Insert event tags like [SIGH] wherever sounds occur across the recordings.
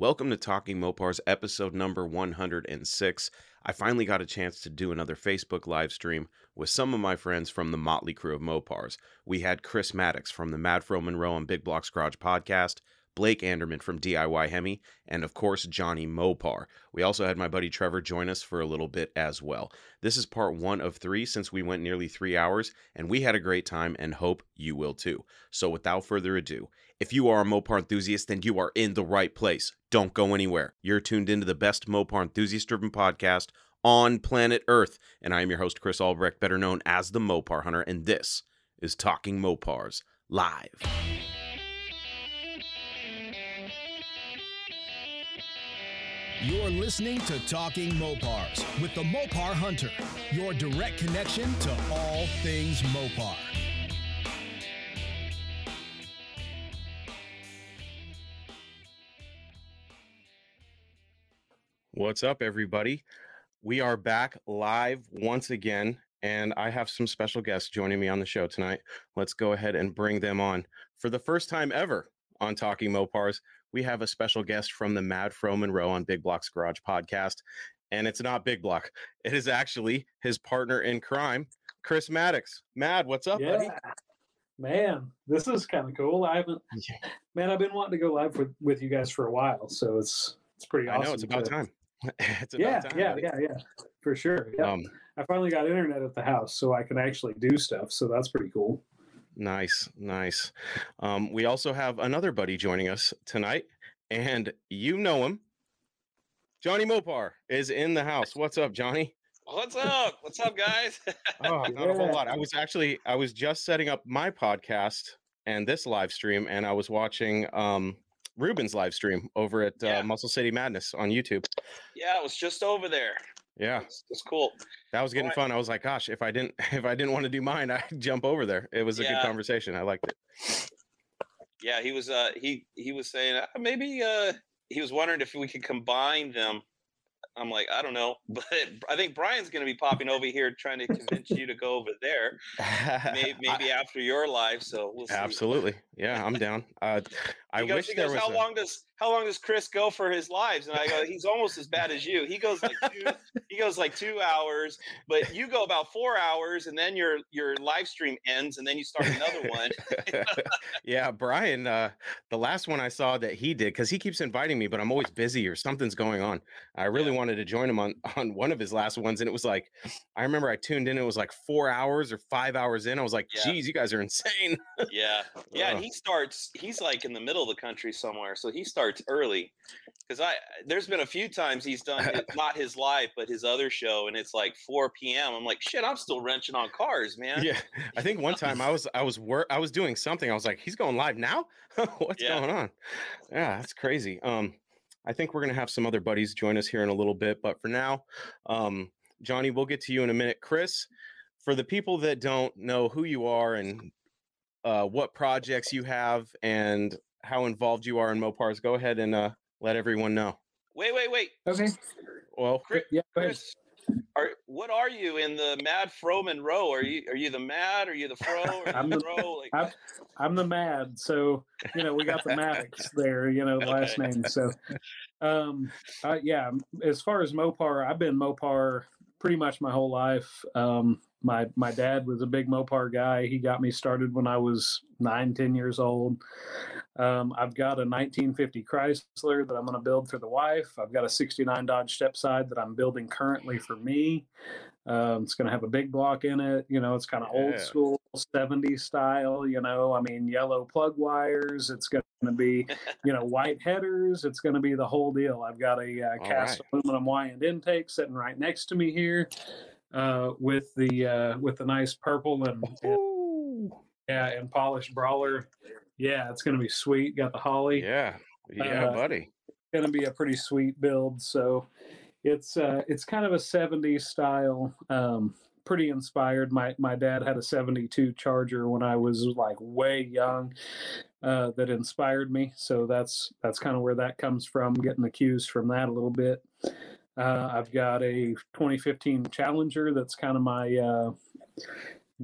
Welcome to Talking Mopars, episode number 106. I finally got a chance to do another Facebook live stream with some of my friends from the Motley crew of Mopars. We had Chris Maddox from the Mad Fro Monroe and Big Blocks Garage podcast, Blake Anderman from DIY Hemi, and of course, Johnny Mopar. We also had my buddy Trevor join us for a little bit as well. This is part one of three since we went nearly three hours, and we had a great time and hope you will too. So without further ado, if you are a Mopar enthusiast, then you are in the right place. Don't go anywhere. You're tuned into the best Mopar enthusiast driven podcast on planet Earth. And I am your host, Chris Albrecht, better known as the Mopar Hunter, and this is Talking Mopars Live. You're listening to Talking Mopars with the Mopar Hunter, your direct connection to all things Mopar. What's up, everybody? We are back live once again, and I have some special guests joining me on the show tonight. Let's go ahead and bring them on. For the first time ever on Talking Mopars, we have a special guest from the Mad Fro Monroe on Big Block's Garage podcast. And it's not Big Block, it is actually his partner in crime, Chris Maddox. Mad, what's up, buddy? Man, this is kind of cool. I haven't, man, I've been wanting to go live with, with you guys for a while, so it's it's pretty I know it's about to- time. [LAUGHS] it's about Yeah, time. yeah, buddy. yeah, yeah, for sure. Yeah, Um, I finally got internet at the house, so I can actually do stuff. So that's pretty cool. Nice, nice. Um, we also have another buddy joining us tonight, and you know him. Johnny Mopar is in the house. What's up, Johnny? What's up? What's up, guys? [LAUGHS] Oh, not a whole lot. I was actually I was just setting up my podcast and this live stream, and I was watching um Ruben's live stream over at uh, Muscle City Madness on YouTube. yeah, I was just over there. Yeah, It's, it's cool. that was getting Right. fun. I was like, gosh, if I didn't [LAUGHS] if I didn't want to do mine, I'd jump over there. It was a good conversation. I liked it. Yeah, he was. Uh, he he was saying uh, maybe uh, he was wondering if we could combine them. I'm like, I don't know, [LAUGHS] but I think Brian's going to be popping over here trying to convince you to go over there. [LAUGHS] Maybe, I- after your live. So we'll see. Absolutely. Yeah, I'm down. Uh, [LAUGHS] I goes, wish he there goes, was. how a- long does how long does Chris go for his lives? And I go, he's almost as bad as you. He goes like two, he goes like two hours, but you go about four hours, and then your your live stream ends, and then you start another one. yeah, Brian. Uh, the last one I saw that he did because he keeps inviting me, but I'm always busy or something's going on. I really Yeah. Wanted to join him on [LAUGHS] on one of his last ones, and it was like, I remember I tuned in. It was like four hours or five hours in. I was like, Yeah. geez, you guys are [LAUGHS] insane. Yeah, yeah, and he starts. He's like in the middle of the country somewhere, so he starts early. Because I, there's been a few times he's done his, [LAUGHS] not his live, but his other show, and it's like 4 p.m. I'm like, shit, I'm still wrenching on cars, man. yeah, I think one time I was I was work I was doing something. I was like, he's going live now. What's Yeah. going on? Yeah, that's crazy. Um, I think we're gonna have some other buddies join us here in a little bit, but for now, um, Johnny, we'll get to you in a minute. Chris, for the people that don't know who you are and uh, what projects you have and how involved you are in Mopars, go ahead and uh, let everyone know. Wait, wait, wait, Okay. Well, Chris. Yeah. Go ahead. Chris are what are you in the Mad Fro Monroe? Are you are you the Mad? Are you the Fro? I'm the Fro? Like, I'm, I'm the Mad, so you know we got the Maddox [LAUGHS] there. You know the last Okay. name. So, um, uh, yeah. As far as Mopar, I've been Mopar pretty much my whole life. Um, my my dad was a big Mopar guy. He got me started when I was nine, ten years old. Um, I've got a 1950 Chrysler that I'm going to build for the wife. I've got a 69 Dodge Stepside that I'm building currently for me. Um, it's going to have a big block in it. You know, it's kind of Yeah. old school 70s style. You know, I mean, yellow plug wires. It's going to be, you know, white headers. It's going to be the whole deal. I've got a uh, cast aluminum Weiand intake sitting right next to me here, uh, with the uh, with the nice purple and, and yeah and polished brawler. Yeah, it's going to be sweet. Got the Holley yeah, yeah, Uh, buddy. going to be a pretty sweet build. So it's uh, it's kind of a 70s style. Um, pretty inspired. My my dad had a 72 Charger when I was like way young. Uh, that inspired me. So that's that's kind of where that comes from. Getting the cues from that a little bit. Uh, I've got a 2015 Challenger that's kind of my uh,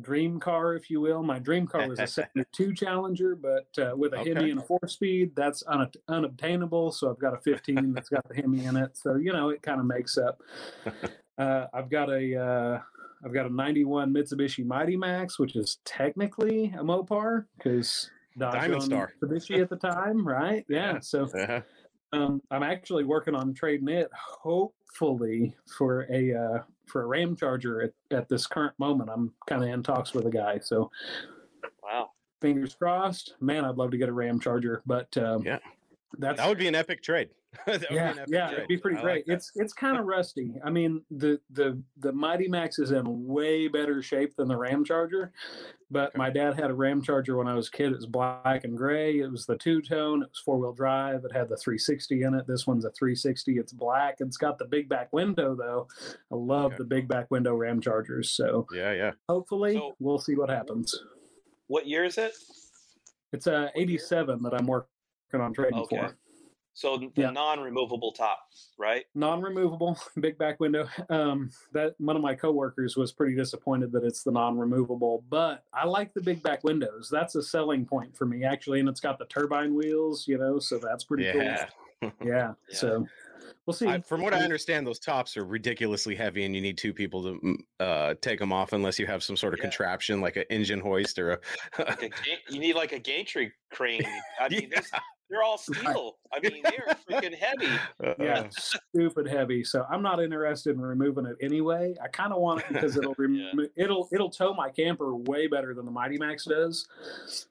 dream car, if you will. My dream car was a [LAUGHS] 72 Challenger, but uh, with a Okay. Hemi and a four speed, that's un- unobtainable. So I've got a 15 that's got the Hemi in it. So you know, it kind of makes up. [LAUGHS] Uh, I've got a uh, I've got a 91 Mitsubishi Mighty Max, which is technically a Mopar because Dodge Diamond Star. Mitsubishi at the time, right? Yeah. [LAUGHS] Yeah. So Uh-huh. Um, I'm actually working on trading it, hopefully for a uh, for a Ram Charger at, at this current moment. I'm kind of in talks with a guy, so Wow. fingers crossed. Man, I'd love to get a Ram Charger, but um, Yeah. that's That would be an epic trade. [LAUGHS] That would be yeah, yeah, it'd be pretty I great. like it's it's kind of rusty. I mean, the the the Mighty Max is in way better shape than the Ram Charger, but Okay. my dad had a Ram Charger when I was a kid. It was black and gray. It was the two tone. It was four wheel drive. It had the 360 in it. This one's a 360. It's black. It's got the big back window though. I love Okay. the big back window Ram Chargers. So yeah, yeah. hopefully So- we'll see what happens. What year is it? It's uh, a 87 that I'm working on trading Okay. for. So the Yeah. non-removable top, right? non-removable [LAUGHS] big back window um that one of my coworkers was pretty disappointed that it's the non-removable but i like the big back windows that's a selling point for me actually and it's got the turbine wheels you know so that's pretty Yeah. cool [LAUGHS] yeah, Yeah. so we'll see I, from what I understand, those tops are ridiculously heavy, and you need two people to mm, uh, take them off unless you have some sort of Yeah. contraption like an engine hoist or a. Like a ga- you need like a gantry crane. I [LAUGHS] mean, Yeah. this, they're all steel. I mean, they're freaking heavy. [LAUGHS] yeah Uh, stupid heavy so i'm not interested in removing it anyway. I kind of want it because it'll [LAUGHS] Yeah. it'll it'll tow my camper way better than the mighty max does.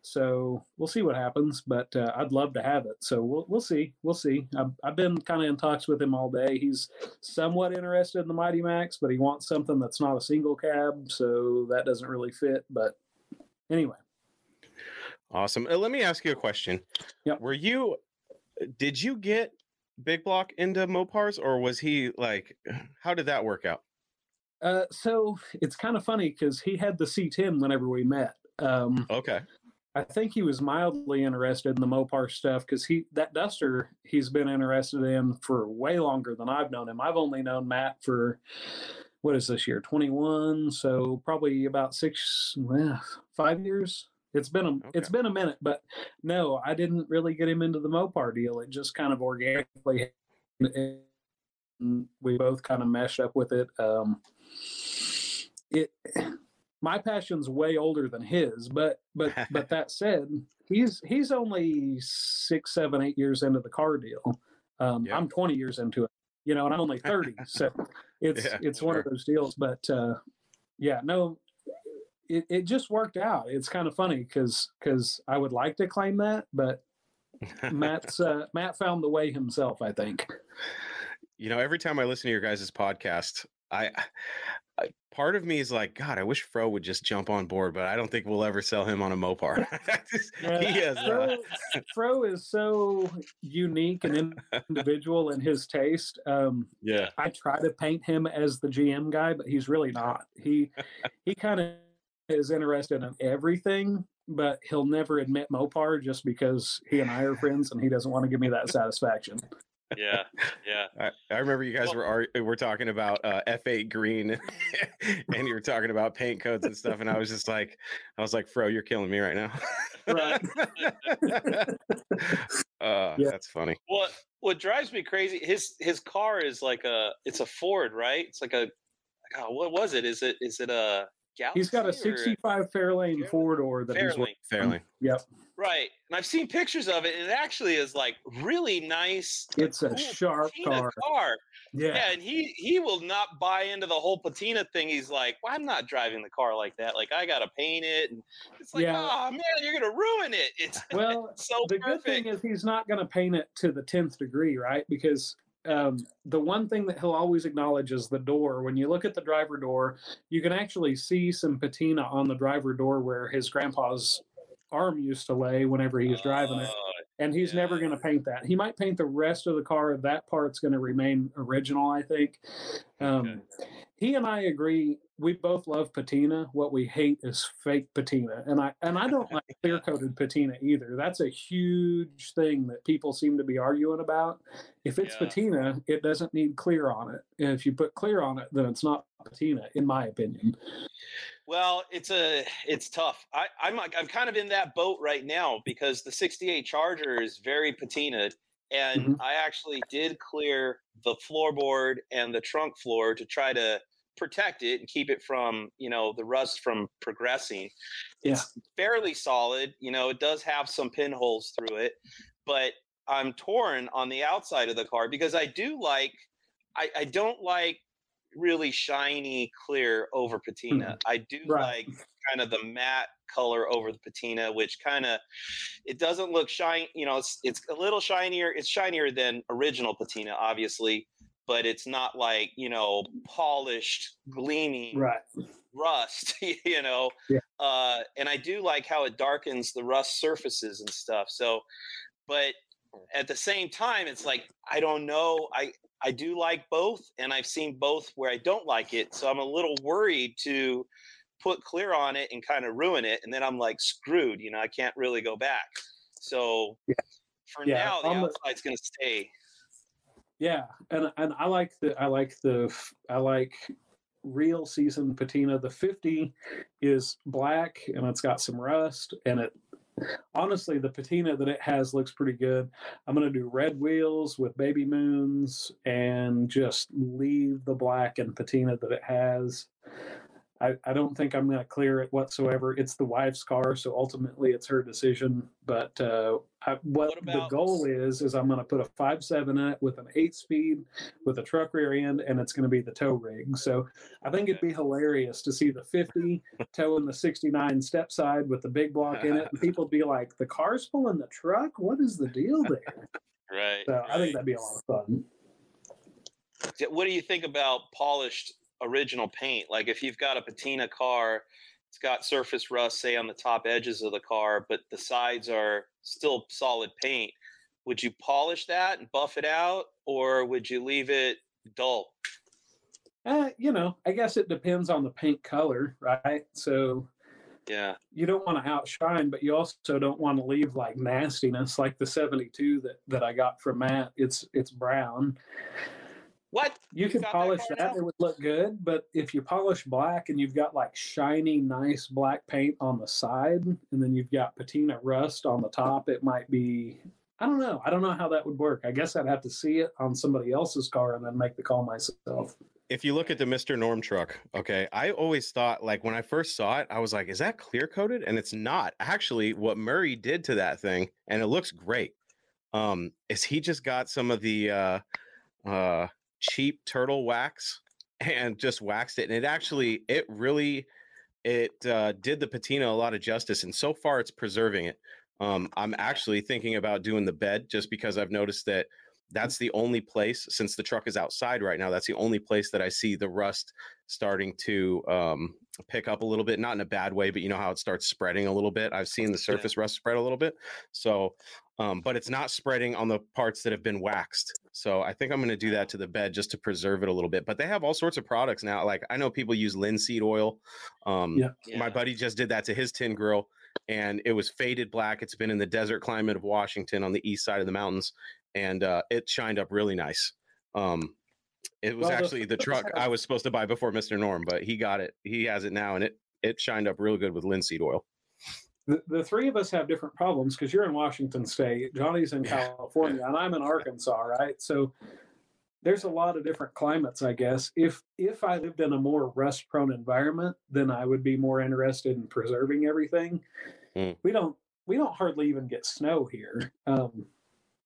So we'll see what happens but uh, i'd love to have it. So we'll, we'll see we'll see. I've, I've been kind of in talks with him all day. He's somewhat interested in the mighty max but he wants something that's not a single cab so that doesn't really fit but anyway Awesome. Uh, let me ask you a question. Yeah. Were you? Did you get Big Block into Mopars, or was he like? [SIGHS] How did that work out? uh, so it's kind of funny because he had the c10 whenever we met um, Okay. I think he was mildly interested in the Mopar stuff because he that Duster he's been interested in for way longer than I've known him. I've only known Matt for what is this year, twenty one, so probably about six, well, five years. It's been a it's Okay. been a minute, but no, I didn't really get him into the Mopar deal. It just kind of organically, we both kind of meshed up with it. Um, it my passion's way older than his but but [LAUGHS] but that said he's he's only six seven eight years into the car deal um Yeah. i'm 20 years into it you know and i'm only 30 so [LAUGHS] it's Yeah, it's one of those deals but uh yeah no it, it just worked out it's kind of funny because because i would like to claim that but matt's [LAUGHS] uh matt found the way himself i think you know, every time I listen to your guys' podcast, I, I part of me is like, God, I wish Fro would just jump on board, but I don't think we'll ever sell him on a Mopar. Just- [LAUGHS] Yeah, he has. Uh, Fro, Fro is so unique and individual in his taste. Um, yeah. I try to paint him as the GM guy, but he's really not. He he kind of is interested in everything, but he'll never admit Mopar just because he and I are [LAUGHS] friends, and he doesn't want to give me that satisfaction. Yeah, yeah. I, I remember you guys Well- were ar- were talking about uh, F8 green, [LAUGHS] and you were talking about paint codes and stuff, and I was just like, I was like, Fro, you're killing me right now. Right. [LAUGHS] uh, Yeah. That's funny. What what drives me crazy? His his car is like a it's a Ford, right? It's like a God, what was it? Is it is it a Galaxie? He's got a 65 Fairlane Fairlane? four door that he's Fairlane. working. Fairly. Yep, Right, and I've seen pictures of it, and it actually is like really nice. it's a cool sharp car. car. Yeah. Yeah, and he he will not buy into the whole patina thing. He's like, well, I'm not driving the car like that. Like I gotta paint it, and it's like, Yeah. oh man, you're gonna ruin it. It's Well, [LAUGHS] so the good thing is he's not going to paint it to the 10th degree right because um, the one thing that he'll always acknowledge is the door when you look at the driver door you can actually see some patina on the driver door where his grandpa's arm used to lay whenever he was driving it Oh, and he's never going to paint that he might paint the rest of the car that part's going to remain original i think um, Okay. he and I agree. We both love patina. What we hate is fake patina, and I and I don't like [LAUGHS] clear coated patina either. That's a huge thing that people seem to be arguing about. If it's Yeah. patina, it doesn't need clear on it. And if you put clear on it, then it's not patina, in my opinion. Well, it's a it's tough. I, I'm like I'm kind of in that boat right now because the 68 Charger is very patinaed, and Mhm. I actually did clear the floorboard and the trunk floor to try to protect it and keep it from you know the rust from progressing. It's fairly solid. You know, it does have some pinholes through it, but I'm torn on the outside of the car because I do like I, I don't like really shiny clear over patina. Mm-hmm. I do. Right. like kind of the matte color over the patina, which kind of it doesn't look shiny. You know, it's it's a little shinier. It's shinier than original patina, obviously, but it's not like you know polished, gleaming Right. rust. [LAUGHS] You know, Yeah. uh, and I do like how it darkens the rust surfaces and stuff. So, but at the same time, it's like I don't know. I I do like both, and I've seen both where I don't like it. So I'm a little worried to put clear on it and kind of ruin it, and then I'm like screwed. You know, I can't really go back. So Yeah. for Yeah, now, the the- outside's going to stay. Yeah, and and I like the I like the I like real seasoned patina. The 50 is black and it's got some rust and it honestly the patina that it has looks pretty good. I'm going to do red wheels with baby moons and just leave the black and patina that it has. I, I don't think I'm going to clear it whatsoever. It's the wife's car, so ultimately it's her decision. But uh, I, what, What the goal is, is I'm going to put a five seven in it with an eight speed with a truck rear end, and it's going to be the tow rig. So I think it'd be hilarious to see the 50 [LAUGHS] towing the 69 step side with the big block in it, and people'd be like, "The car's pulling the truck. What is the deal there?" [LAUGHS] Right. So I think that'd be a lot of fun. What do you think about polished original paint? Like if you've got a patina car, it's got surface rust, say on the top edges of the car, but the sides are still solid paint. Would you polish that and buff it out, or would you leave it dull? Uh, you know, I guess it depends on the paint color, right? So Yeah, you don't want to outshine, but you also don't want to leave like nastiness, like the 72 that that I got from Matt. It's it's brown. What? You You've could polish car that; it would look good. But if you polish black and you've got like shiny, nice black paint on the side, and then you've got patina rust on the top, it might be. I don't know. I don't know how that would work. I guess I'd have to see it on somebody else's car and then make the call myself. if you look at the Mr. Norm truck, okay, I always thought like when I first saw it, I was like, is that clear coated? And it's not. Actually, what Murray did to that thing, and it looks great, um, is he just got some of the uh uh cheap turtle wax and just waxed it. And it actually it really it uh did the patina a lot of justice, and so far it's preserving it. Um, I'm actually thinking about doing the bed just because I've noticed that that's the only place since the truck is outside right now that's the only place that i see the rust starting to um, pick up a little bit not in a bad way but you know how it starts spreading a little bit i've seen the surface rust spread a little bit so um, but it's not spreading on the parts that have been waxed so i think i'm going to do that to the bed just to preserve it a little bit but they have all sorts of products now like i know people use linseed oil um, Yeah. my Yeah. buddy just did that to his tin grill and it was faded black it's been in the desert climate of washington on the east side of the mountains and uh, it shined up really nice. Um, it was Well, actually the flip truck I was supposed to buy before Mr. Norm, but he got it. He has it now, and it it shined up real good with linseed oil. The, the three of us have different problems because you're in Washington State, Johnny's in [LAUGHS] California, and I'm in Arkansas, right? So there's a lot of different climates, I guess. If if I lived in a more rust prone environment, then I would be more interested in preserving everything. Mm. We don't we don't hardly even get snow here. Um,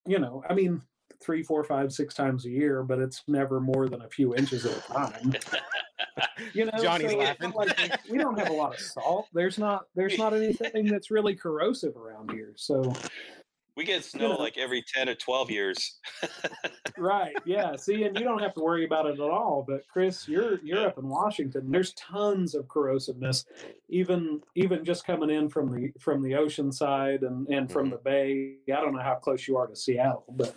you know, I mean three, four, five, six times a year, but it's never more than a few inches at a time. [LAUGHS] You know, Johnny's so laughing. like [LAUGHS] we don't have a lot of salt. There's not there's not anything that's really corrosive around here. So we get [LAUGHS] snow know. like every ten or twelve years. [LAUGHS] right, yeah. See, and you don't have to worry about it at all. But Chris, you're you're up in Washington. There's tons of corrosiveness, even even just coming in from the from the ocean side and and from Mhm. the bay. I don't know how close you are to Seattle, but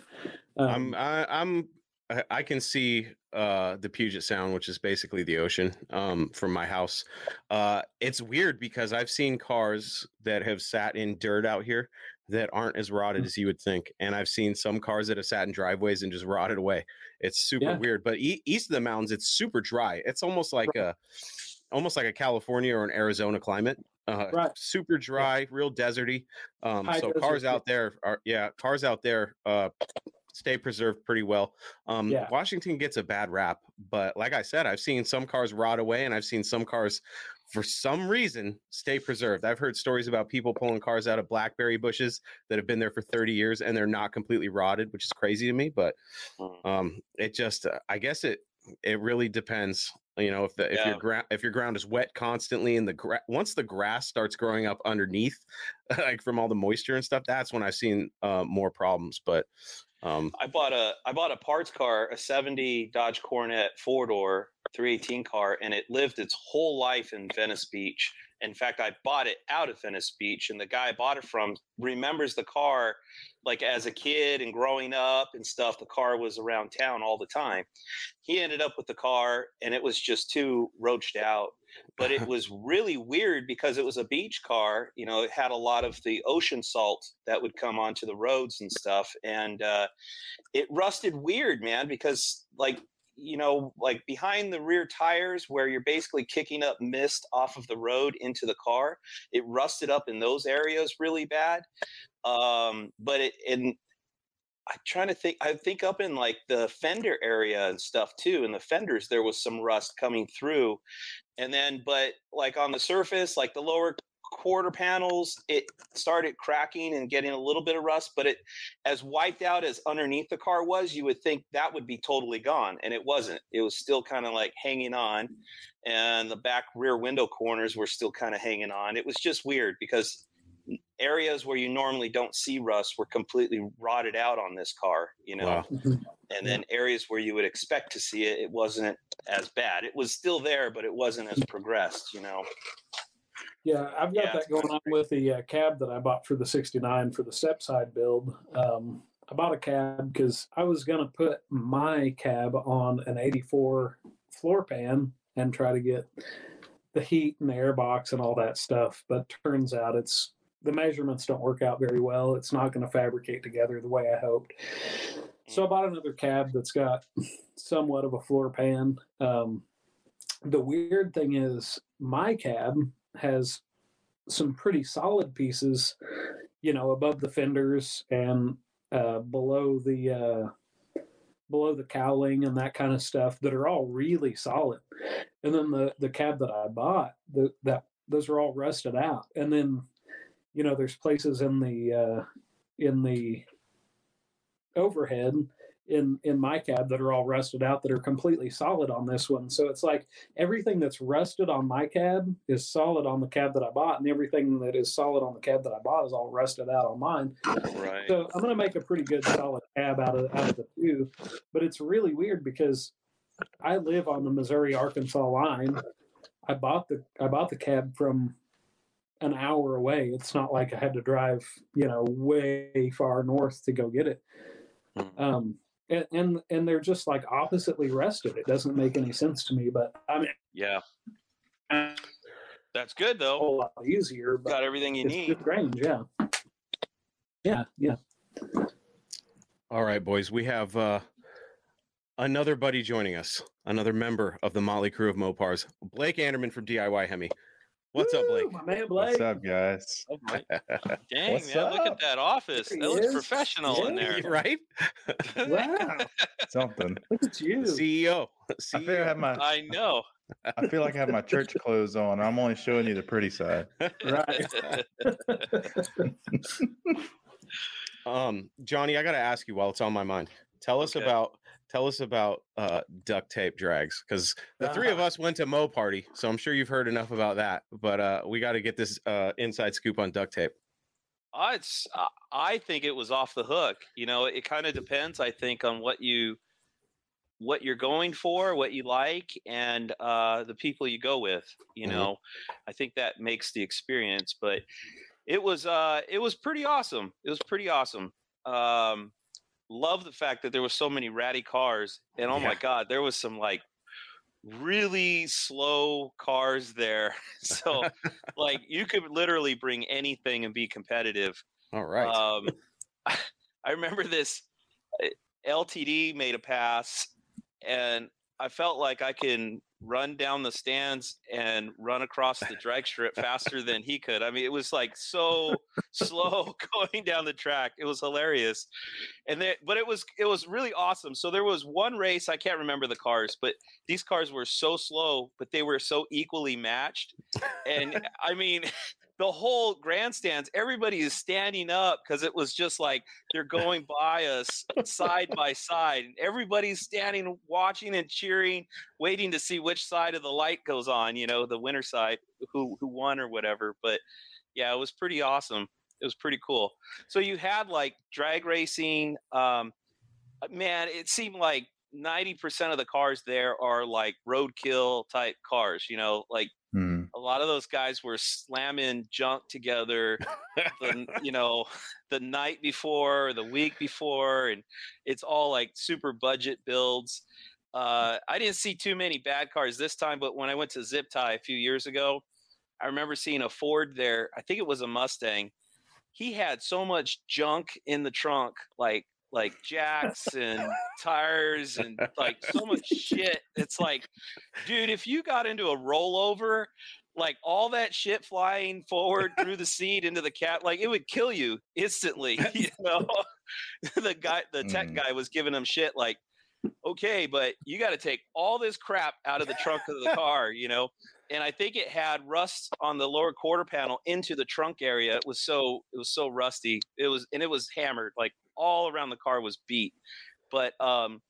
um, I'm I, I'm I, I can see uh, the Puget Sound, which is basically the ocean, um, from my house. Uh, it's weird because I've seen cars that have sat in dirt out here that aren't as rotted Mm. as you would think, and I've seen some cars that have sat in driveways and just rotted away. It's super Yeah. weird. But e- east of the mountains, it's super dry. It's almost like a almost like a California or an Arizona climate. Uh, Right. Super dry, real deserty. Um, so desert, cars out there are yeah, cars out there uh, stay preserved pretty well. Um, Yeah. Washington gets a bad rap, but like I said, I've seen some cars rot away, and I've seen some cars, for some reason, stay preserved. I've heard stories about people pulling cars out of blackberry bushes that have been there for 30 years and they're not completely rotted, which is crazy to me. But Mm. um, it just, uh, I guess it it really depends. You know, if the if Yeah. your ground if your ground is wet constantly and the gra- once the grass starts growing up underneath, [LAUGHS] like from all the moisture and stuff, that's when I've seen uh, more problems. But um, I bought a I bought a parts car, a 70 Dodge Coronet four door 318 car, and it lived its whole life in Venice Beach. In fact, I bought it out of Venice Beach, and the guy I bought it from remembers the car like as a kid and growing up and stuff. The car was around town all the time. He ended up with the car, and it was just too roached out. But it [LAUGHS] was really weird because it was a beach car. You know, it had a lot of the ocean salt that would come onto the roads and stuff, and uh, it rusted weird, man. Because like you know, like behind the rear tires where you're basically kicking up mist off of the road into the car, it rusted up in those areas really bad. Um, but it and I'm trying to think. I think up in like the fender area and stuff too. In the fenders, there was some rust coming through, and then but like on the surface, like the lower quarter panels, it started cracking and getting a little bit of rust. But it, as wiped out as underneath the car was, you would think that would be totally gone, and it wasn't. It was still kind of like hanging on, and the back rear window corners were still kind of hanging on. It was just weird because areas where you normally don't see rust were completely rotted out on this car, you know. wow. Mhm. And then areas where you would expect to see it, it wasn't as bad. It was still there, but it wasn't as progressed, you know. Yeah, I've got Yeah, that going on with the uh, cab that I bought for the 69 for the step side build. Um, I bought a cab because I was going to put my cab on an 84 floor pan and try to get the heat and the air box and all that stuff. But turns out it's the measurements don't work out very well. It's not going to fabricate together the way I hoped. So I bought another cab that's got somewhat of a floor pan. Um, the weird thing is, my cab has some pretty solid pieces, you know, above the fenders and uh, below the uh, below the cowling and that kind of stuff that are all really solid. And then the the cab that I bought, the, that those are all rusted out. And then, you know, there's places in the uh, in the overhead in in my cab that are all rusted out that are completely solid on this one. So it's like everything that's rusted on my cab is solid on the cab that I bought, and everything that is solid on the cab that I bought is all rusted out on mine. Right. So I'm going to make a pretty good solid cab out of out of the two, but it's really weird because I live on the Missouri Arkansas line. I bought the I bought the cab from an hour away. It's not like I had to drive, you know, way far north to go get it. Mhm. Um, and, and and they're just like oppositely rested. It doesn't make any sense to me, but I mean, Yeah. [LAUGHS] That's good a though. whole lot easier. But Got everything you it's need. just strange, yeah. Yeah, yeah. All right, boys, we have uh, another buddy joining us, another member of the Motley Crew of Mopars, Blake Anderman from DIY Hemi. What's up, Blake? My man Blake. What's up, guys? Oh [LAUGHS] Dang, What's man, look at that office. That looks is. professional in there. [LAUGHS] right? Wow, [LAUGHS] Something. look at you. CEO. I feel I have CEO. my I know. I feel like I have my church clothes on. I'm only showing you the pretty side. Right. Um, Johnny, I got to ask you while it's on my mind. Tell us Okay. about tell us about uh, duct tape drags because the three of Ah. us went to Mo Party, so I'm sure you've heard enough about that. But uh, we got to get this uh, inside scoop on duct tape. Uh, it's uh, I think it was off the hook. You know, it kind of depends. I think on what you what you're going for, what you like, and uh, the people you go with. You Mhm. know, I think that makes the experience. But it was uh, it was pretty awesome. It was pretty awesome. Um, love the fact that there was so many ratty cars, and oh my god, there was some like really slow cars there. [LAUGHS] So [LAUGHS] like you could literally bring anything and be competitive. All right. Um, [LAUGHS] I remember this uh, LTD made a pass, and I felt like I can run down the stands and run across the drag strip faster than he could. I mean, it was like so slow [LAUGHS] going down the track. It was hilarious, and then but it was it was really awesome. So there was one race I can't remember the cars, but these cars were so slow, but they were so equally matched, and I mean. [LAUGHS] the whole grandstands, everybody is standing up because it was just like they're going by us side by side, and everybody's standing, watching, and cheering, waiting to see which side of the light goes on. You know, the winner side, who who won or whatever. But yeah, it was pretty awesome. It was pretty cool. So you had like drag racing. Um, man, it seemed like. 90% of the cars there are like roadkill type cars, you know, like. A lot of those guys were slamming junk together the, you know [LAUGHS] the night before or the week before and it's all like super budget builds. Uh, i didn't see too many bad cars this time but when i went to zip tie a few years ago i remember seeing a ford there i think it was a mustang. He had so much junk in the trunk like like jacks and tires and like so much [LAUGHS] shit. It's like dude if you got into a rollover like all that shit flying forward through the seat into the cat like it would kill you instantly [LAUGHS] you [LAUGHS] know? [LAUGHS] The guy the tech Mm. guy was giving him shit like okay but you got to take all this crap out of the trunk of the car you know? And i think it had rust on the lower quarter panel into the trunk area. It was so it was so rusty. It was and it was hammered like all around the car was beat. But um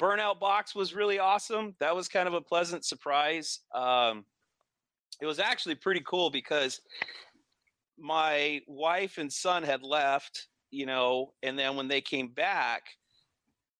burnout box was really awesome. That was kind of a pleasant surprise. Um it was actually pretty cool because my wife and son had left, you know, and then when they came back,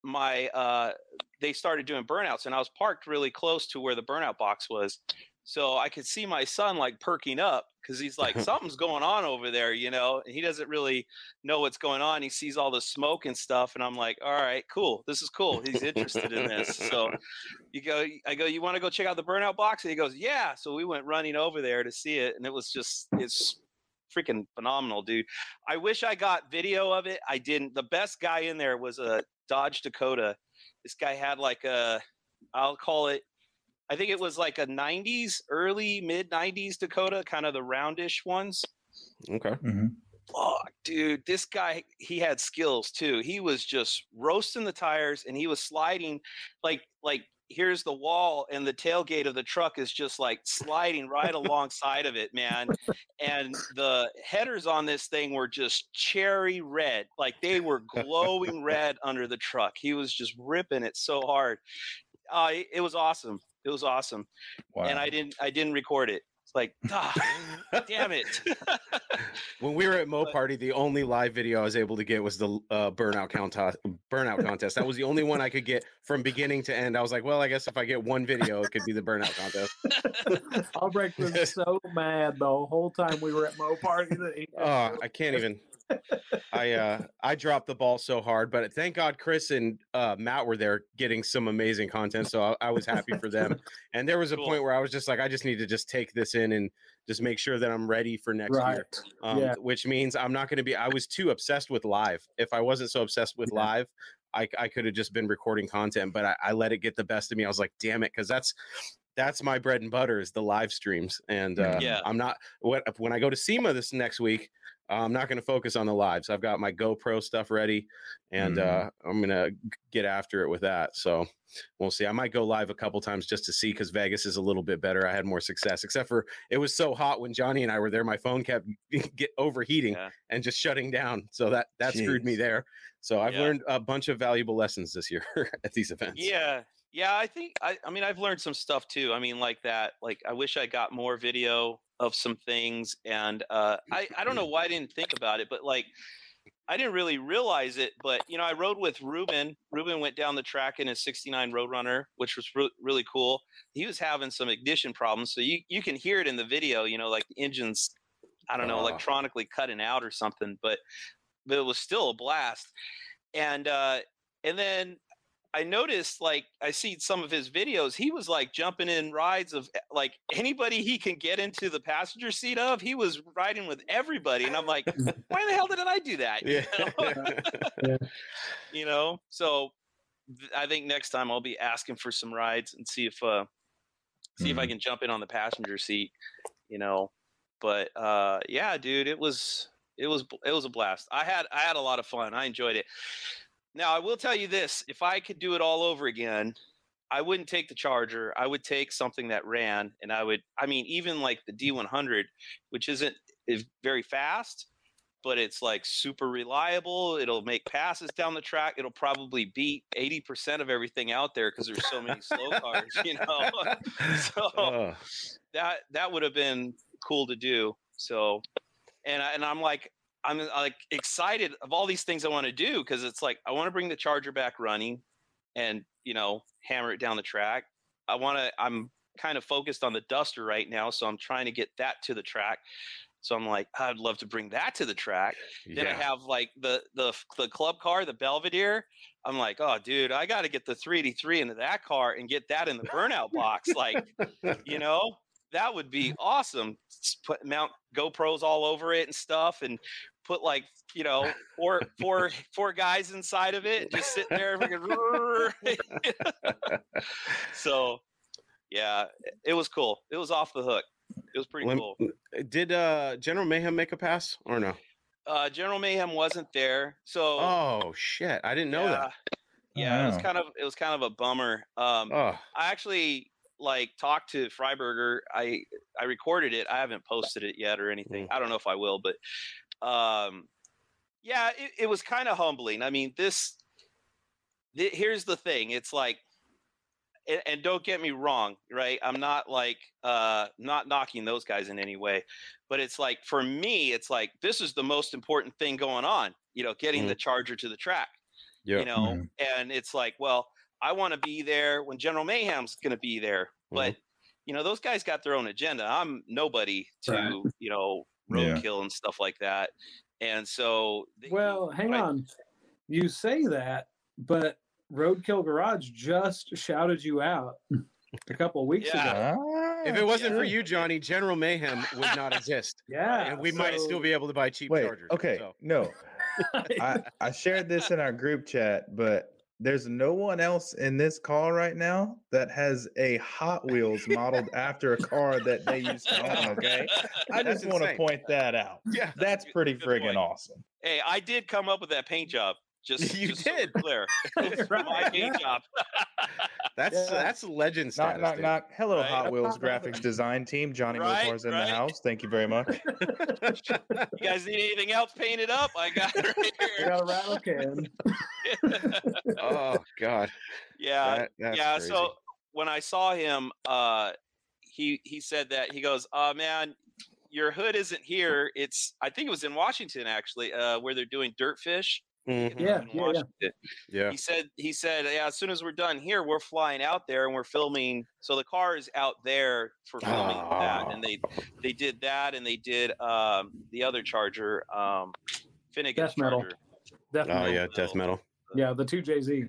my uh they started doing burnouts and I was parked really close to where the burnout box was. So I could see my son like perking up because he's like, [LAUGHS] something's going on over there, you know, and he doesn't really know what's going on. He sees all the smoke and stuff, and I'm like, all right, cool. This is cool. He's interested in this. So [LAUGHS] you go, I go, you want to go check out the burnout box? And he goes, yeah. So we went running over there to see it, and it was just, it's freaking phenomenal, dude. I wish I got video of it. I didn't. The best guy in there was a Dodge Dakota. This guy had like a, I'll call it, I think it was like a 90s, early mid 90s Dakota, kind of the roundish ones. okay. Mhm. Fuck, dude, this guy, he had skills too. He was just roasting the tires and he was sliding like, like, here's the wall and the tailgate of the truck is just like sliding right [LAUGHS] alongside of it, man. And the headers on this thing were just cherry red. Like they were glowing [LAUGHS] red under the truck. He was just ripping it so hard. Uh, it, it was awesome. It was awesome. Wow. And I didn't, I didn't record it. It's like, ah, [LAUGHS] damn it. When we were at Mo Party, the only live video I was able to get was the uh, burnout contest. Burnout contest. That was the only one I could get from beginning to end. I was like, well, I guess if I get one video, it could be the burnout contest. Albrecht was [LAUGHS] so mad the whole time we were at Mo Party that he Oh, I can't even. I uh I dropped the ball so hard, but thank God Chris and uh, Matt were there getting some amazing content, so I, I was happy for them. And there was a Cool. point where I was just like, I just need to just take this in and just make sure that I'm ready for next right. year. Um, Yeah. Which means I'm not going to be. I was too obsessed with live. If I wasn't so obsessed with Yeah. live, I I could have just been recording content, but I, I let it get the best of me. I was like, damn it, because that's that's my bread and butter is the live streams, and uh, Yeah. I'm not what when I go to SEMA this next week. I'm not going to focus on the lives. I've got my GoPro stuff ready, and Mhm. uh, I'm going to get after it with that. So we'll see. I might go live a couple times just to see because Vegas is a little bit better. I had more success, except for it was so hot when Johnny and I were there. My phone kept [LAUGHS] get overheating Yeah. and just shutting down. So that that screwed me there. So I've Yeah. learned a bunch of valuable lessons this year [LAUGHS] at these events. Yeah. Yeah, I think I I mean I've learned some stuff too. I mean like that like I wish I got more video of some things and uh I I don't know why I didn't think about it but like I didn't really realize it but you know I rode with Ruben. Ruben went down the track in his 69 Roadrunner which was re- really cool. He was having some ignition problems so you you can hear it in the video, you know like the engine's I don't know Ah. electronically cutting out or something but but it was still a blast and uh, and then I noticed like I see some of his videos. He was like jumping in rides of eh, like anybody he can get into the passenger seat of. He was riding with everybody, and I'm like, why the hell didn't I do that? [LAUGHS] You Yeah. know? [LAUGHS] Yeah. [LAUGHS] You know? So th- I think next time I'll be asking for some rides and see if uh see if I Mhm. can jump in on the passenger seat. You know, but uh yeah, dude, it was it was it was a blast. I had I had a lot of fun. I enjoyed it. Now I will tell you this: if I could do it all over again, I wouldn't take the Charger. I would take something that ran, and I would. I mean, even like the D100, which isn't is very fast, but it's like super reliable. It'll make passes down the track. It'll probably beat 80% of everything out there because there's so many slow cars, [LAUGHS] you know. [LAUGHS] so Oh, that that would have been cool to do. So, and I, and I'm like I'm uh, like excited of all these things I want to do because it's like I want to bring the Charger back running, and you know hammer it down the track. I want to. I'm kind of focused on the Duster right now, so I'm trying to get that to the track. So I'm like, I'd love to bring that to the track. Then I have like the the the club car, the Belvedere. I'm like, oh, dude, I got to get the 383 into that car and get that in the burnout box. Like, you know, that would be awesome. S- Put mount GoPros all over it and stuff, and put like you know four four [LAUGHS] four guys inside of it, just sitting there. freaking [LAUGHS] so, yeah, it was cool. It was off the hook. It was pretty Lem- cool. Did uh, General Mayhem make a pass or no? Uh, General Mayhem wasn't there, so Oh shit! I didn't know that. Yeah, it was kind of it was kind of a bummer. Um, Oh, I actually like talked to Freiburger. I I recorded it. I haven't posted it yet or anything. Mm. I don't know if I will, but um, yeah, it, it was kind of humbling. I mean, this. th- here's the thing. It's like, and, and don't get me wrong, right? I'm not like uh not knocking those guys in any way, but it's like for me, it's like this is the most important thing going on. You know, getting Mm. the charger to the track yeah. you know and it's like well i want to be there when general mayhem's going to be there but you know those guys got their own agenda i'm nobody to Right. you know Yeah. roadkill and stuff like that and so they- Well, hang right. on. You say that, but Roadkill Garage just shouted you out a couple of weeks Yeah. ago. Ah, If it wasn't for you, Johnny, General Mayhem would not exist, [LAUGHS] Yeah, and we might still be able to buy cheap Wait, chargers. okay, so. no. [LAUGHS] I, I shared this in our group chat, but there's no one else in this call right now that has a Hot Wheels modeled after a car that they used to own. [LAUGHS] Okay, I That's just want to point that out. Yeah. That's good- pretty good friggin' point. awesome. hey i did come up with that paint job just [LAUGHS] You just so did. [LAUGHS] clear It was my Right, paint yeah. job That's Yeah. that's legend Knock, status. knock, dude. knock. Hello, Right. Hot Wheels [LAUGHS] graphics design team. Johnny Right, Mopar's in right. the house. Thank you very much. you guys need anything else painted up i got it right You here got a rattle can. Oh God. yeah That- yeah crazy. so when i saw him uh he he said that he goes uh man your hood isn't here it's i think it was in washington actually uh where they're doing dirt fish Mhm. Yeah, in yeah, yeah. Washington. Yeah. he said he said yeah as soon as we're done here we're flying out there and we're filming so the car is out there for filming that and they they did that and they did um the other charger um finnegan's Death metal. charger Definitely. Oh yeah, death metal. Yeah, the two JZ.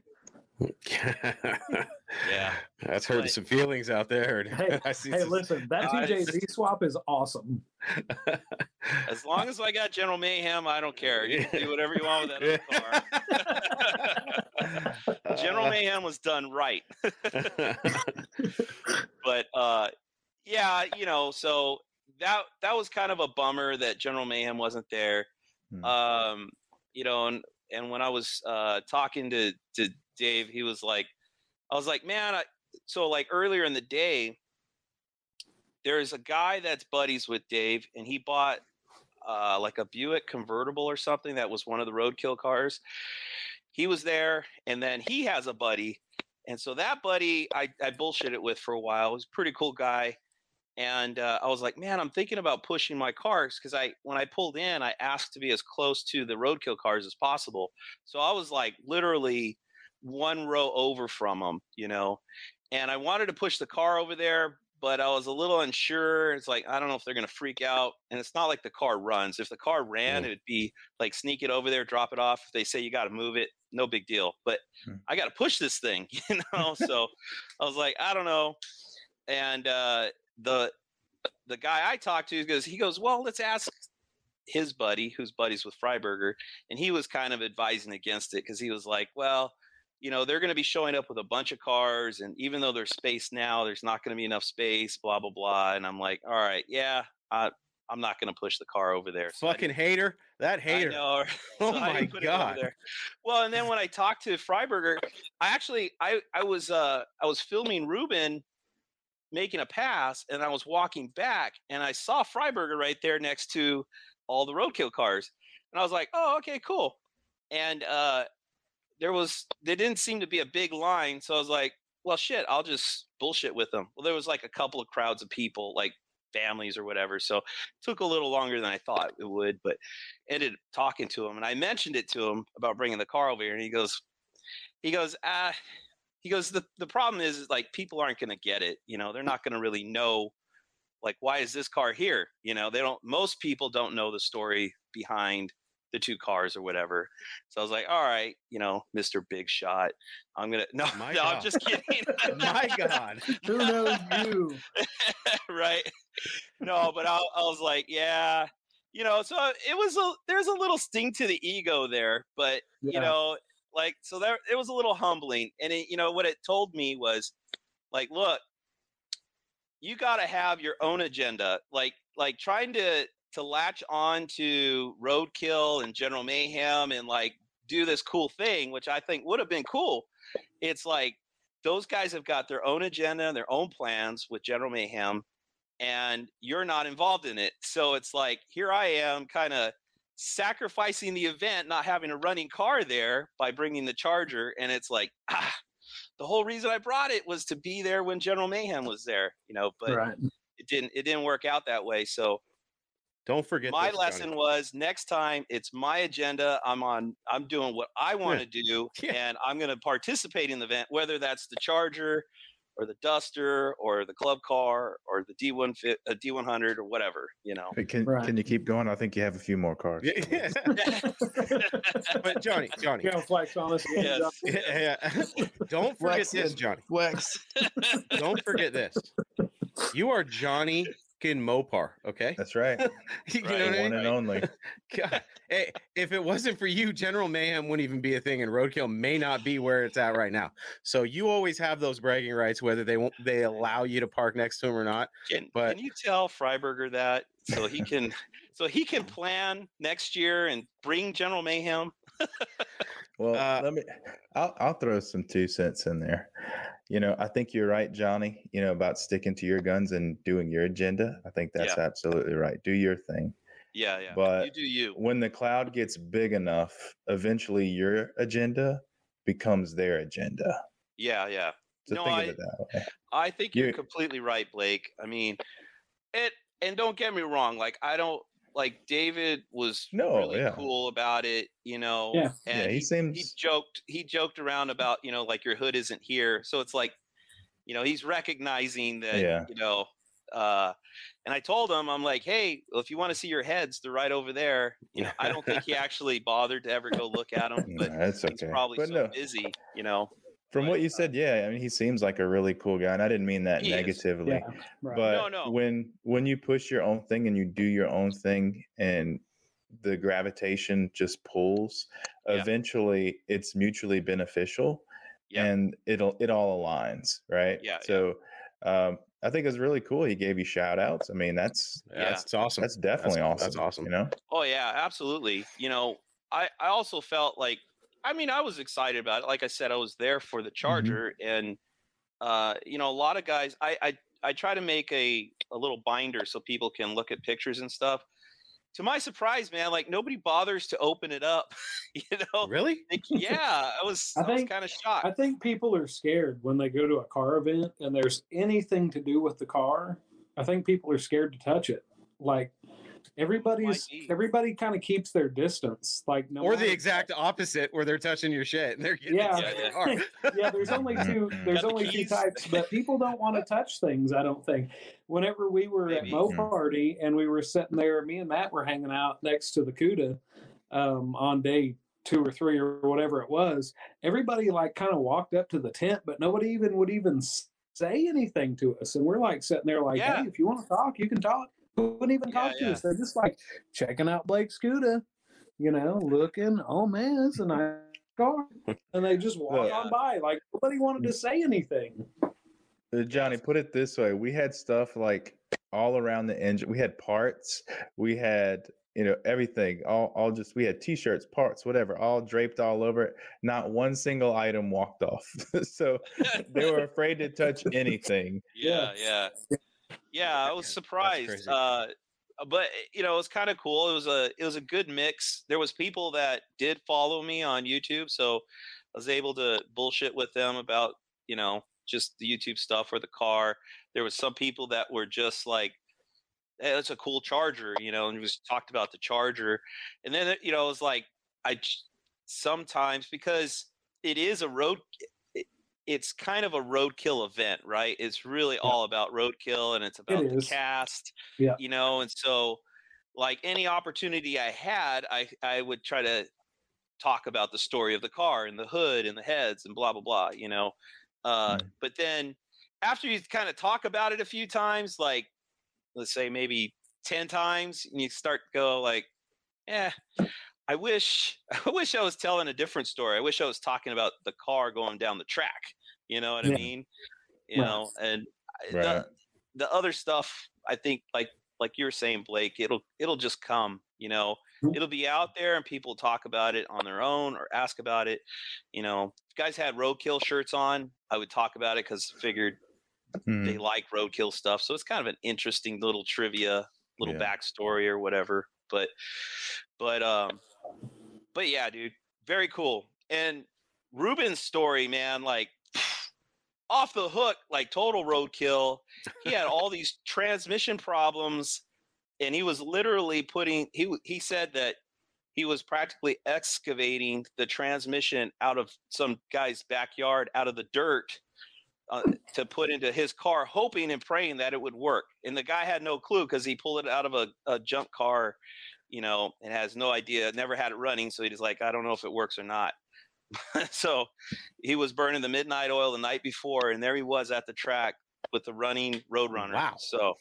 [LAUGHS] yeah That's hurting But- some feelings out there. Hey, [LAUGHS] I see Hey, some- listen, that two Uh, JZ swap is awesome. as long as i got general mayhem i don't care you can [LAUGHS] do whatever you want with that car [LAUGHS] general mayhem was done right but uh yeah you know so that that was kind of a bummer that general mayhem wasn't there Hmm. um you know and and when i was uh talking to to dave he was like i was like man I, so like earlier in the day there's a guy that's buddies with dave and he bought uh like a buick convertible or something that was one of the roadkill cars he was there and then he has a buddy and so that buddy I, I bullshitted with for a while. He's a pretty cool guy. And uh, I was like, man, I'm thinking about pushing my cars because I, when I pulled in, I asked to be as close to the roadkill cars as possible. So I was like literally one row over from them, you know. And I wanted to push the car over there, but I was a little unsure. It's like I don't know if they're gonna freak out, and it's not like the car runs. If the car ran, Yeah. it'd be like sneak it over there, drop it off. If they say you got to move it, no big deal. But Hmm. I got to push this thing, [LAUGHS] you know. so [LAUGHS] I was like, I don't know. And uh, the the guy I talked to goes, he goes, well, let's ask his buddy, who's buddies with Freiburger, and he was kind of advising against it because he was like, well, you know, they're going to be showing up with a bunch of cars, and even though there's space now, there's not going to be enough space, blah blah blah. And I'm like, all right, yeah, I, I'm not going to push the car over there. So Fucking hater. That hater. know. [LAUGHS] Oh so my didn't put it over God. Well, and then when I talked to Freiburger, I actually I I was uh I was filming Ruben making a pass and I was walking back and I saw Freiburger right there next to all the roadkill cars. And I was like, "Oh, okay, cool." And uh there was there didn't seem to be a big line, so I was like, "Well, shit, I'll just bullshit with them." Well, there was like a couple of crowds of people, like families or whatever. So it took a little longer than I thought it would, but ended up talking to him and I mentioned it to him about bringing the car over here and he goes he goes ah he goes the, the problem is, is like people aren't going to get it you know they're not going to really know like why is this car here you know they don't most people don't know the story behind the two cars or whatever so i was like all right you know mr big shot i'm gonna [LAUGHS] no My no i'm God. just kidding [LAUGHS] My God. [LAUGHS] Who knows you? right? No, but I, I was like, yeah, you know. So uh, it was a there's a little sting to the ego there, but you know, like so there it was a little humbling, and it, you know what it told me was, like, look, you got to have your own agenda, like like trying to to latch on to roadkill and general mayhem and like do this cool thing, which I think would have been cool. It's like those guys have got their own agenda, and their own plans with General Mayhem, and you're not involved in it. So it's like here I am, kind of sacrificing the event, not having a running car there by bringing the Charger, and it's like ah, the whole reason I brought it was to be there when General Mayhem was there, you know. But right. it didn't. It didn't work out that way. So Don't forget my this, Johnny. lesson was next time it's my agenda i'm on i'm doing what i want to do [LAUGHS] Yeah. and i'm going to participate in the event whether that's the charger or the duster or the club car or the d1 fit uh, d100 or whatever you know Hey, Can Right. can you keep going? I think you have a few more cars. Yeah. [LAUGHS] but Johnny, Johnny, You gonna flex on us Yes. John? yeah, [LAUGHS] don't forget Flex this. Johnny. Flex. Don't forget this. You are Johnny fucking Mopar, okay? That's right. [LAUGHS] you know Right. what I One mean? and only. [LAUGHS] God, hey, if it wasn't for you, General Mayhem wouldn't even be a thing, and Roadkill may not be where it's at right now. So you always have those bragging rights, whether they won't they allow you to park next to him or not. can, But- can you tell freiburger that so he can so he can plan next year and bring general mayhem [LAUGHS] Well, Uh, let me. I'll I'll throw some two cents in there. You know, I think you're right, Johnny. You know about sticking to your guns and doing your agenda. I think that's absolutely right. Do your thing. yeah yeah you But do you When the cloud gets big enough, eventually your agenda becomes their agenda. yeah yeah So No, I- of it that way. I think you're You- completely right, Blake. I mean, it and don't get me wrong, like I don't like David was No, really yeah. cool about it, you know. Yeah. And yeah, he, he, seems. he joked he joked around about, you know, like your hood isn't here. So it's like, you know, he's recognizing that, Yeah. you know, uh and I told him, I'm like, hey, well, if you want to see your heads, they're right over there. You know, I don't think he [LAUGHS] actually bothered to ever go look at them, but Nah, that's he's okay. probably But so no, busy, you know. From but, what you said, yeah, I mean, he seems like a really cool guy, and I didn't mean that He negatively. Yeah. Right. But No, no. when when you push your own thing and you do your own thing and the gravitation just pulls, Yeah. eventually it's mutually beneficial Yeah. and it'll it all aligns, right? Yeah, yeah. So um I think it's really cool. He gave you shout outs. I mean, that's Yeah, Yeah. that's awesome. that's definitely awesome. that's awesome. You know? Oh yeah, absolutely. You know, I I also felt like I mean, I was excited about it. Like I said, I was there for the charger and uh you know, a lot of guys I I I try to make a a little binder so people can look at pictures and stuff. To my surprise, man, like nobody bothers to open it up, [LAUGHS] you know. Really? Like, [LAUGHS] yeah, I was I I, was think- kind of shocked. I think people are scared when they go to a car event and there's anything to do with the car. I think people are scared to touch it. Like everybody's everybody kind of keeps their distance. Like no or the matter- exact opposite, where they're touching your shit and they're getting Yeah. Yeah, the [LAUGHS] yeah, there's only two. there's There's the only two types, but people don't want to touch things. I don't think. Whenever we were Maybe. at Mo Mhm. Party and we were sitting there, me and Matt were hanging out next to the Cuda um, on day two or three or whatever it was. Everybody like kind of walked up to the tent, but nobody even would even say anything to us. And we're like sitting there like, Yeah. hey, if you want to talk, you can talk. Wouldn't even Yeah, talk to yeah. us. They're just like checking out Blake's Cuda, you know, looking. Oh man, it's a nice car, and they just walk Look. on by like nobody wanted to say anything. Uh, Johnny, put it this way: we had stuff like all around the engine. We had parts. We had you know everything. All all just we had T-shirts, parts, whatever, all draped all over it. Not one single item walked off. [LAUGHS] so they were afraid to touch [LAUGHS] anything. yeah, yeah, yeah. I was surprised. Uh, but you know, it was kind of cool. It was a it was a good mix. There was people that did follow me on YouTube, so I was able to bullshit with them about you know just the YouTube stuff or the car. There was some people that were just like, "Hey, that's a cool charger," you know, and just talked about the charger. And then you know, it was like I sometimes because it is a road it's kind of a roadkill event, right? It's really Yeah. all about roadkill and it's about the cast, Yeah. you know, and so like any opportunity I had, I I would try to talk about the story of the car and the hood and the heads and blah blah blah, you know. Uh, Mm. But then after you kind of talk about it a few times, like let's say maybe ten times, and you start to go like, yeah. I wish [LAUGHS] I wish I was telling a different story. I wish I was talking about the car going down the track. You know what I mean? You Right. know, and Right. the the other stuff, I think, like like you're saying, Blake, it'll it'll just come. You know, Mhm. it'll be out there, and people talk about it on their own or ask about it. You know, if guys had roadkill shirts on, I would talk about it because figured Mhm. they like roadkill stuff. So it's kind of an interesting little trivia, little Yeah. backstory or whatever. But but um but yeah, dude, very cool. And Ruben's story, man, like off the hook, like total roadkill. He had all these transmission problems, and he was literally putting. He he said that he was practically excavating the transmission out of some guy's backyard, out of the dirt, uh, to put into his car, hoping and praying that it would work. And the guy had no clue because he pulled it out of a, a junk car, you know, and has no idea, never had it running. So he's like, I don't know if it works or not. [LAUGHS] so he was burning the midnight oil the night before, and there he was at the track with the running Roadrunner. Wow. So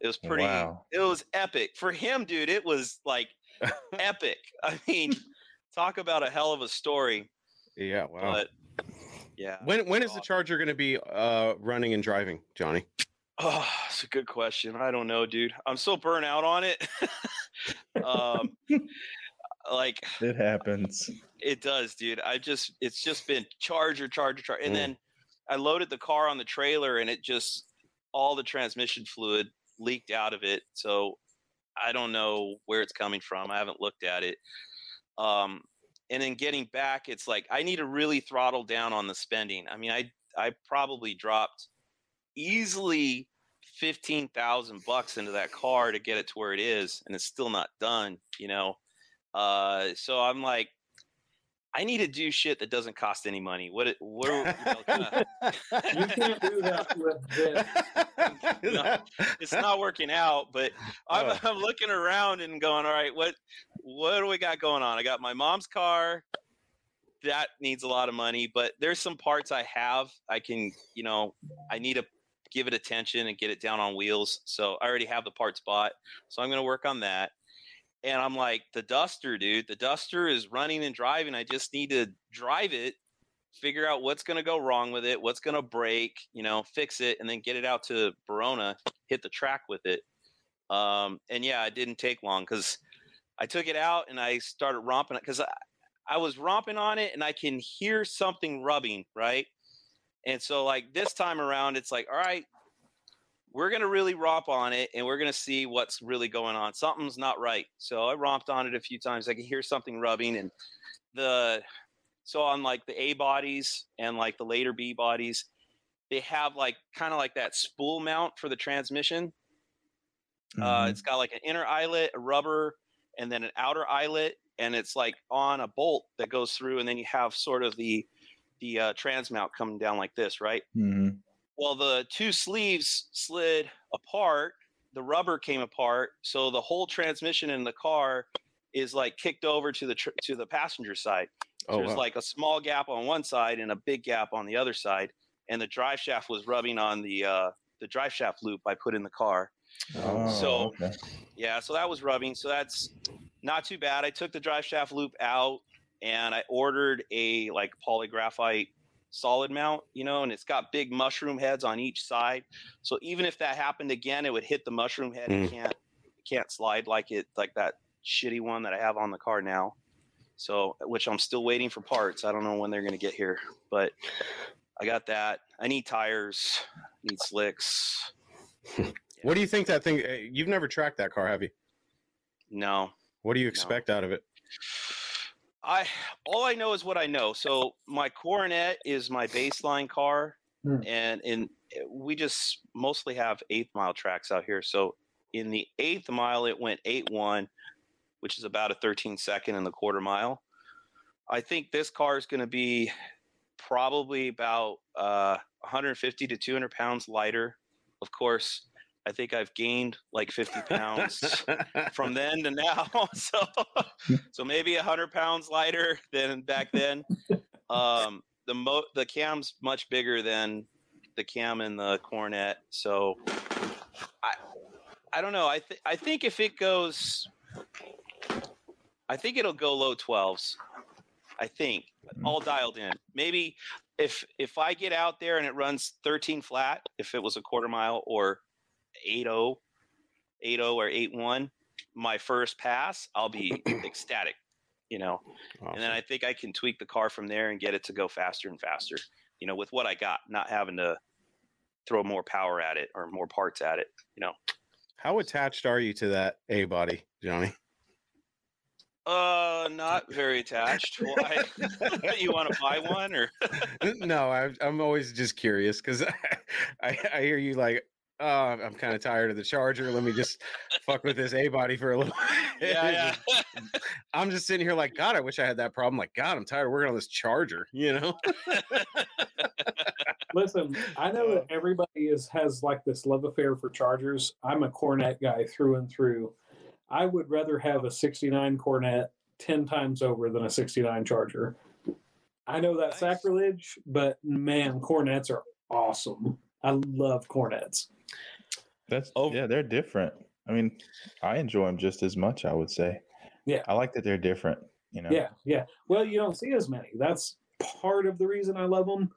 it was pretty. Wow. It was epic for him, dude. It was like [LAUGHS] epic. I mean, talk about a hell of a story. Yeah, wow. But yeah. when when is the. Charger going to be uh, running and driving, Johnny? Oh, it's a good question. I don't know, dude. I'm so burnt out on it. [LAUGHS] um, like [SIGHS] It happens. it does, dude. I just it's just been charger, charger, charger, and Mm. then I loaded the car on the trailer, and it just all the transmission fluid leaked out of it. So I don't know where it's coming from. I haven't looked at it. Um, and then getting back, it's like I need to really throttle down on the spending. I mean, I I probably dropped easily fifteen thousand bucks into that car to get it to where it is, and it's still not done. You know, uh, so I'm like, I need to do shit that doesn't cost any money. What? What? You know, kinda- [LAUGHS] You can't do that with this. [LAUGHS] No, it's not working out, but I'm, Oh. I'm looking around and going, all right, what what do we got going on? I got my mom's car. That needs a lot of money, but there's some parts I have. I can, you know, I need to give it attention and get it down on wheels. So I already have the parts bought. So I'm going to work on that. And I'm like, the Duster, dude, the Duster is running and driving. I just need to drive it, figure out what's going to go wrong with it, what's going to break, you know, fix it, and then get it out to Barona, hit the track with it. Um, and yeah, it didn't take long because I took it out and I started romping it because I, I was romping on it and I can hear something rubbing, right? And so, like this time around, it's like, all right, we're gonna really romp on it and we're gonna see what's really going on. Something's not right. So I romped on it a few times. I could hear something rubbing and the so on like the A bodies and like the later B bodies, they have like kind of like that spool mount for the transmission. Uh, Mhm. it's got like an inner eyelet, a rubber, and then an outer eyelet, and it's like on a bolt that goes through, and then you have sort of the the uh, transmount coming down like this, right? Mhm. Well, the two sleeves slid apart, the rubber came apart, so the whole transmission in the car is like kicked over to the tr- to the passenger side. Oh, There's wow. like a small gap on one side and a big gap on the other side, and the drive shaft was rubbing on the uh, the drive shaft loop I put in the car. Oh, So- okay. Yeah, so that was rubbing. So that's not too bad. I took the drive shaft loop out and I ordered a like polygraphite solid mount, you know, and it's got big mushroom heads on each side. So even if that happened again, it would hit the mushroom head. It Mm. can't it can't slide like it like that shitty one that I have on the car now. So which I'm still waiting for parts. I don't know when they're gonna get here, but I got that. I need tires, need slicks. [LAUGHS] What do you think that thing? uh, You've never tracked that car, have you? No. What do you expect out of it? I all I know is what I know. So my Coronet is my baseline car, Hmm. and in we just mostly have eighth mile tracks out here. So in the eighth mile, it went eight one, which is about a 13 second in the quarter mile. I think this car is going to be probably about uh, 150 to 200 pounds lighter. Of course, I think I've gained like 50 pounds [LAUGHS] from then to now. [LAUGHS] So, so maybe a hundred pounds lighter than back then. Um, the mo the cam's much bigger than the cam in the Coronet. So, I I don't know. I th- I think if it goes, I think it'll go low twelves. I think all dialed in. Maybe if if I get out there and it runs 13 flat, if it was a quarter mile or 8-0, 8-0 or 8-1, my first pass, I'll be [CLEARS THROAT] ecstatic, you know. And then I think I can tweak the car from there and get it to go faster and faster, you know, with what I got, not having to throw more power at it or more parts at it, you know. How attached are you to that A body, Johnny? Uh, not very attached. Why? [LAUGHS] you want to buy one or? [LAUGHS] no, I'm, I'm always just curious because I, [LAUGHS] I, I hear you like, oh, I'm kind of tired of the Charger. Let me just fuck with this A body for a little. [LAUGHS] Yeah, yeah. I'm just sitting here like, God, I wish I had that problem. Like, God, I'm tired of working on this Charger. You know? [LAUGHS] Listen, I know that everybody is has like this love affair for Chargers. I'm a Coronet guy through and through. I would rather have a 69 Coronet 10 times over than a 69 Charger. I know that's Nice. sacrilege, but man, Coronets are awesome. I love Coronets. That's Oh. yeah, they're different. I mean, I enjoy them just as much. I would say. Yeah. I like that they're different. You know. Yeah, yeah. Well, you don't see as many. That's part of the reason I love them.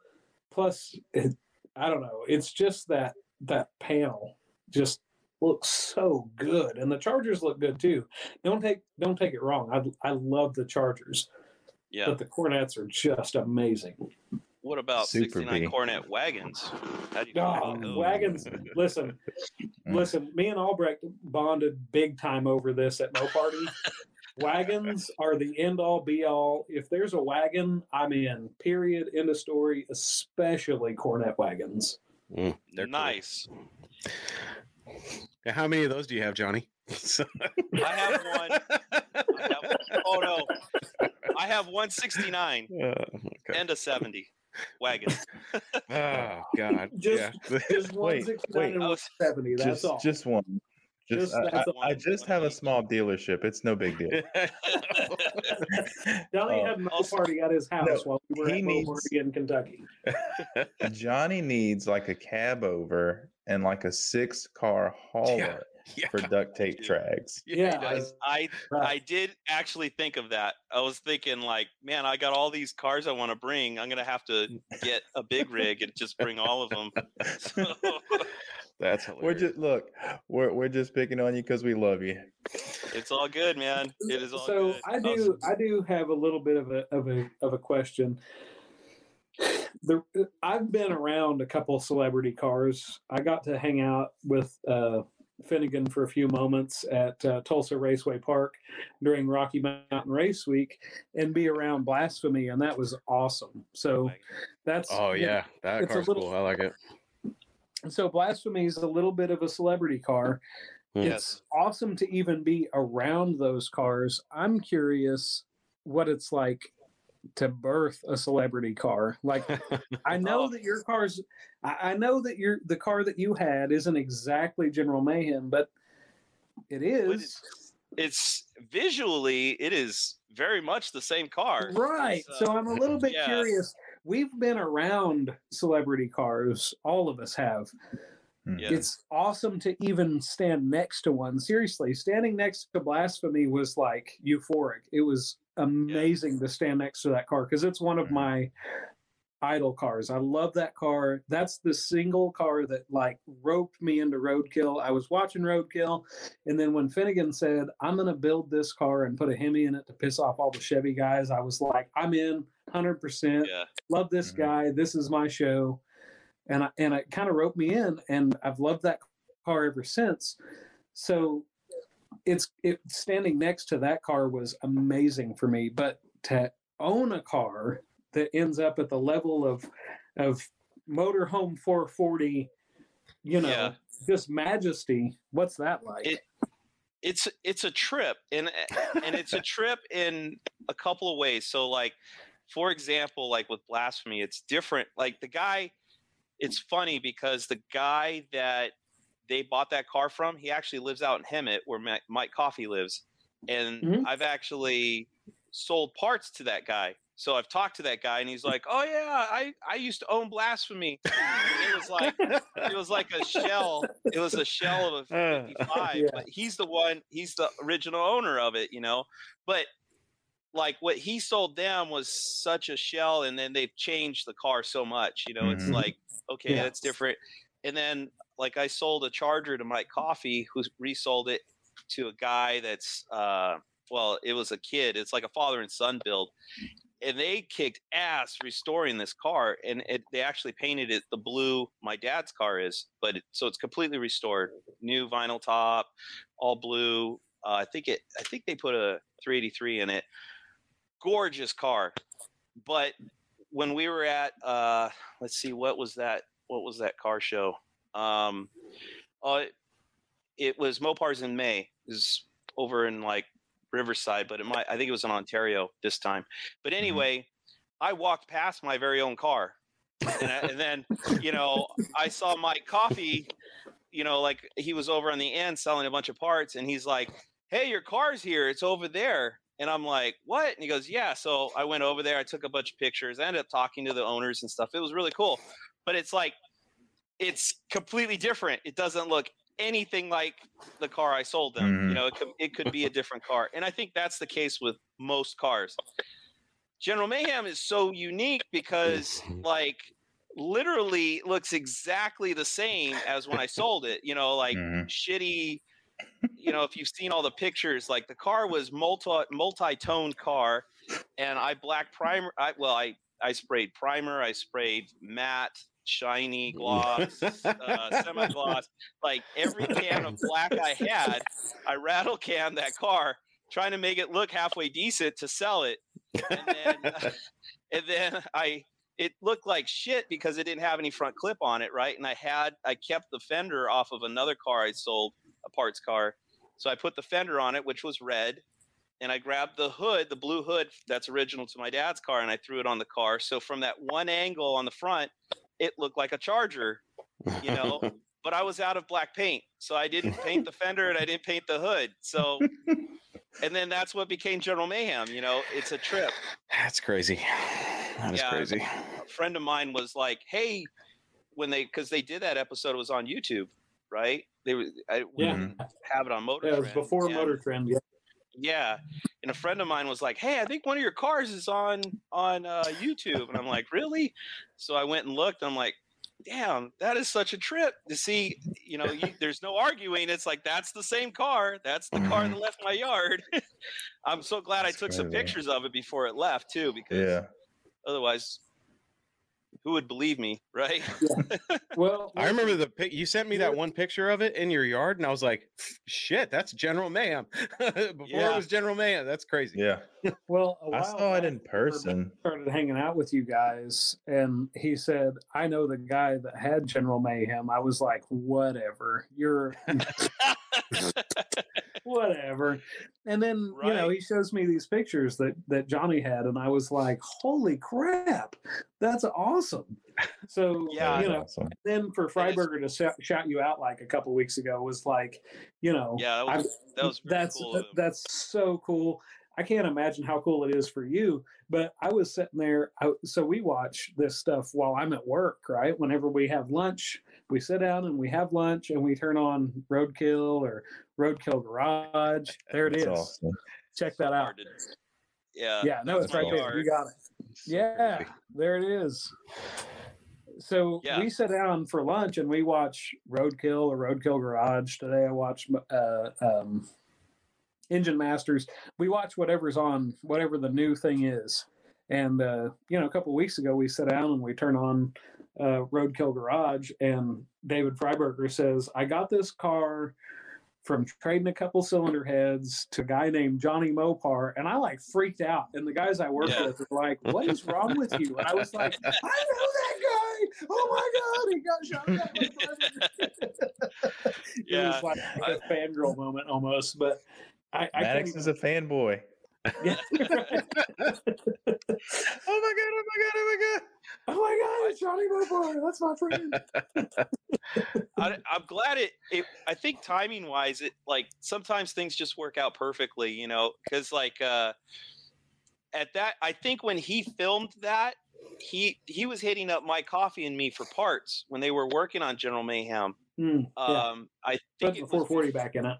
Plus, it, I don't know. It's just that that panel just looks so good, and the Chargers look good too. Don't take don't take it wrong. I I love the Chargers, Yeah. but the Coronets are just amazing. What about Super 69 B. Coronet wagons? How do you feel Oh, wagons. Listen, [LAUGHS] Mm. listen. Me and Albrecht bonded big time over this at Mo Party. Wagons are the end all be all. If there's a wagon, I'm in. Period. End of story. Especially Coronet wagons. Mm, they're nice. Yeah, How many of those do you have, Johnny? [LAUGHS] I have one. I have, oh no, I have 169 Uh, [LAUGHS] okay. and a 70 wagon. [LAUGHS] Oh God. [LAUGHS] Just- yeah. [LAUGHS] Just one Wait, wait. and one oh, seventy. That's just all. just one. Just, Just I, I- I just have a small dealership. It's no big deal. Johnny Oh. had Mo Also- Party at his house No, while we were he at needs- in Kentucky. Johnny needs like a cab over and like a six car hauler yeah. for duct tape [LAUGHS] Dude. tracks. Yeah, Yeah, I. I I did actually think of that. I was thinking like, man, I got all these cars I want to bring. I'm gonna have to get a big rig and just bring all of them. [LAUGHS] [LAUGHS] So, That's hilarious. We're just look, we're we're just picking on you because we love you. it's all good, man. It is all so good. I do Awesome. I do have a little bit of a of a of a question. [SIGHS] The I've been around a couple celebrity cars. I got to hang out with uh, Finnegan for a few moments at uh, Tulsa Raceway Park during Rocky Mountain Race Week and be around Blasphemy, and that was awesome. So that's Oh yeah, that car's little- cool. I like it. so Blasphemy is a little bit of a celebrity car. Hmm. it's awesome to even be around those cars. I'm curious what it's like to birth a celebrity car. Like [LAUGHS] I know Oh. that your car's I, I know that your the car that you had isn't exactly General Mayhem, but it But it's, it's visually, it is very much the same car. Right. It's, uh, so I'm a little bit yeah. curious. We've been around celebrity cars, all of us have. Hmm. Yeah. It's awesome to even stand next to one. Seriously, standing next to Blasphemy was like euphoric. It was amazing to stand next to that car because it's one of Mhm. my idol cars. I love that car. That's the single car that like roped me into Roadkill. I was watching Roadkill, and then when Finnegan said, "I'm going to build this car and put a Hemi in it to piss off all the Chevy guys," I was like, "I'm in, hundred percent. Yeah. Love this Mhm. guy. This is my show." And I, and it kind of roped me in, and I've loved that car ever since. So it's it standing next to that car was amazing for me, but to own a car that ends up at the level of of motorhome 440 you know Yeah. just majesty what's that like? It- it's it's a trip and and it's a [LAUGHS] trip in a couple of ways. So like for example like with blasphemy it's different. Like the guy it's funny because the guy that they bought that car from he actually lives out in hemet where mike coffee lives and Mhm. i've actually sold parts to that guy so i've talked to that guy and he's like oh yeah i i used to own blasphemy it was like it was like a shell it was a shell of a [LAUGHS] Uh, 55 Yeah. but he's the one he's the original owner of it you know but like what he sold them was such a shell and then they've changed the car so much you know it's Mhm. like okay Yeah. that's different and then like i sold a charger to mike coffee who resold it to a guy that's uh well it was a kid. It's like a father and son build. And they kicked ass restoring this car and it, they actually painted it the blue my dad's car is but it, so it's completely restored. New vinyl top all blue. Uh, i think it i think they put a 383 in it. Gorgeous car. But when we were at uh let's see what was that what was that car show um uh it was mopars in may. It was over in like riverside but it might i think it was in ontario this time. But anyway i walked past my very own car. And, I, and then you know i saw mike coffee you know like he was over on the end selling a bunch of parts and he's like hey your car's here. It's over there. And i'm like what? And he goes yeah. So i went over there. I took a bunch of pictures. I ended up talking to the owners and stuff. It was really cool. But it's like it's completely different it doesn't look anything like the car i sold them you Mhm. know it could, it could be a different car and i think that's the case with most cars general mayhem is so unique because like literally looks exactly the same as when i sold it you know like Mhm. shitty you know if you've seen all the pictures like the car was multi multi-toned car and i black primer i well i i sprayed primer i sprayed matte shiny [LAUGHS] gloss uh, semi gloss like every can of black i [LAUGHS] had i rattle can that car trying to make it look halfway decent to sell it. And then [LAUGHS] and then i it looked like shit because it didn't have any front clip on it right? And i had i kept the fender off of another car i sold a parts car. So i put the fender on it which was red and i grabbed the hood the blue hood that's original to my dad's car and i threw it on the car. So from that one angle on the front it looked like a charger you know [LAUGHS] but i was out of black paint so i didn't paint the fender and i didn't paint the hood so and then that's what became general mayhem you know it's a trip That's crazy. That is Yeah. crazy. a friend of mine was like, "Hey, when they because they did that episode, it was on YouTube, right? They were I we Yeah. Have it on Motor. yeah, it was Trend, before and- motor trend yeah Yeah, and a friend of mine was like, "Hey, I think one of your cars is on on uh, YouTube," and I'm like, "Really?" So I went and looked. And I'm like, "Damn, that is such a trip to see." You know, you, there's no arguing. It's like that's the same car. That's the car that left my yard. [LAUGHS] I'm so glad That's I took some pictures of it before it left too, because Yeah. otherwise, who would believe me, right? [LAUGHS] well I remember the pic. You sent me that one picture of it in your yard, and I was like, "Shit, that's General Mayhem." [LAUGHS] Before Yeah. it was General Mayhem. That's crazy. Yeah. well a I while saw it in person. started hanging out with you guys and he said i know the guy that had general mayhem i was like whatever you're [LAUGHS] whatever. And then you know he shows me these pictures that that Johnny had, and I was like, "Holy crap, that's awesome!" So Yeah. you know, Awesome. then for That is- Freiburger to shout, you out like a couple weeks ago was like, you know, Yeah, that was that was that's cool. him. that's so cool. I can't imagine how cool it is for you. But I was sitting there, I, so we watch this stuff while I'm at work, right? Whenever we have lunch, we sit down and we have lunch, and we turn on Roadkill or Roadkill Garage. [LAUGHS] There it is. Awesome. Check that out. Yeah. Yeah, no, it's right there. You got it. Yeah, there it is. So Yeah. we sit down for lunch and we watch Roadkill or Roadkill Garage. Today I watched uh, um, Engine Masters. We watch whatever's on, whatever the new thing is. And uh, you know, a couple weeks ago we sit down and we turn on uh, Roadkill Garage, and David Freiburger says, "I got this car." From trading a couple cylinder heads to a guy named Johnny Mopar, and I like freaked out. And the guys I work Yeah. with were like, "What is wrong with you?" And I was like, [LAUGHS] "I know that guy! Oh my god, he got shot down by Freiburger." [LAUGHS] it was like a fangirl moment almost, but I, I Maddox is a fanboy. Even- [LAUGHS] Oh my god! Oh my god! Oh my god! oh my god, it's Johnny Mopar. That's my friend. [LAUGHS] I, I'm glad it, it. I think timing wise, it like sometimes things just work out perfectly, you know, because like uh, at that, I think when he filmed that, he he was hitting up Mike Coffee and me for parts when they were working on General Mayhem. Mm, yeah, Um, I think put it was 440 back in it.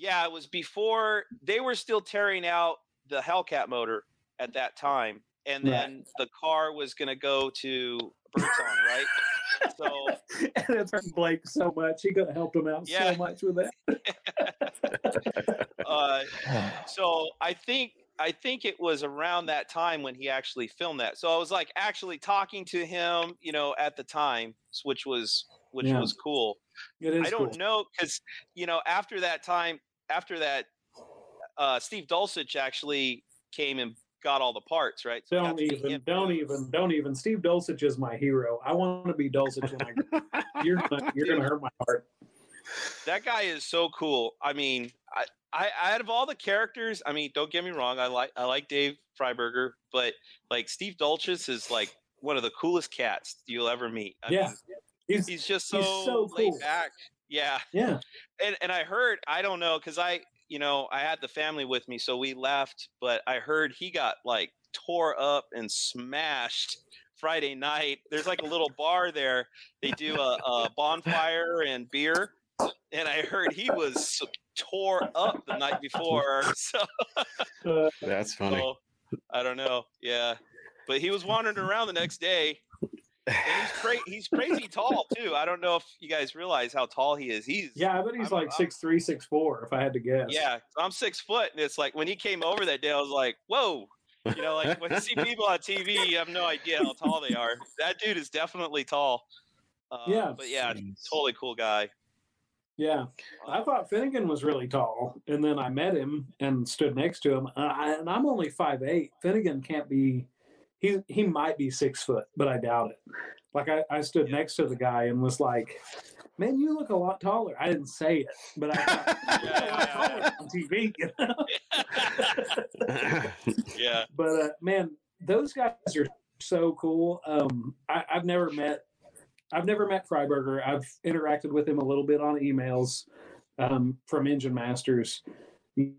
Yeah, it was before they were still tearing out the Hellcat motor at that time, and Right. then the car was going to go to Birdsong, right? So and it's hurt Blake so much. He could have helped him out Yeah. so much with that. uh, [LAUGHS] so I think I think it was around that time when he actually filmed that. So I was like actually talking to him, you know, at the time, which was which Yeah. was cool. It is I don't cool. know because you know after that time, after that, uh, Steve Dulcich actually came and got all the parts, right? So Don't even, him don't even, don't even. Steve Dulcich is my hero. I want to be Dulcich when I. [LAUGHS] You're gonna, you're gonna hurt my heart. That guy is so cool. I mean, I, I out of all the characters, I mean, don't get me wrong, I like I like Dave Freiburger, but like Steve Dulcich is like one of the coolest cats you'll ever meet. I Yeah. mean, He's, he's just so, he's so laid cool. back. Yeah, yeah, and and I heard I don't know because I you know I had the family with me, so we left, but I heard he got like tore up and smashed Friday night. There's like a little bar there. They do a, a bonfire and beer, and I heard he was tore up the night before. [LAUGHS] So, [LAUGHS] That's funny. so I don't know. Yeah, but he was wandering around the next day. And he's cra- he's crazy tall too. I don't know if you guys realize how tall he is. He's yeah. I bet he's I'm- like I'm- six three, six four. If I had to guess. Yeah, I'm six foot, and it's like when he came over that day, I was like, "Whoa!" You know, like when you see people on TV, you have no idea how tall they are. That dude is definitely tall. Uh, Yeah. but yeah, totally cool guy. Yeah, I thought Finnegan was really tall, and then I met him and stood next to him, uh, I, and I'm only five eight. Finnegan can't be. He he might be six foot, but I doubt it. Like I, I stood Yeah. next to the guy and was like, "Man, you look a lot taller." I didn't say it, but I thought, [LAUGHS] "You look Yeah, yeah, on TV. You know? [LAUGHS] yeah, but uh, man, those guys are so cool. Um, I, I've never met, I've never met Freiburger. I've interacted with him a little bit on emails um, from Engine Masters.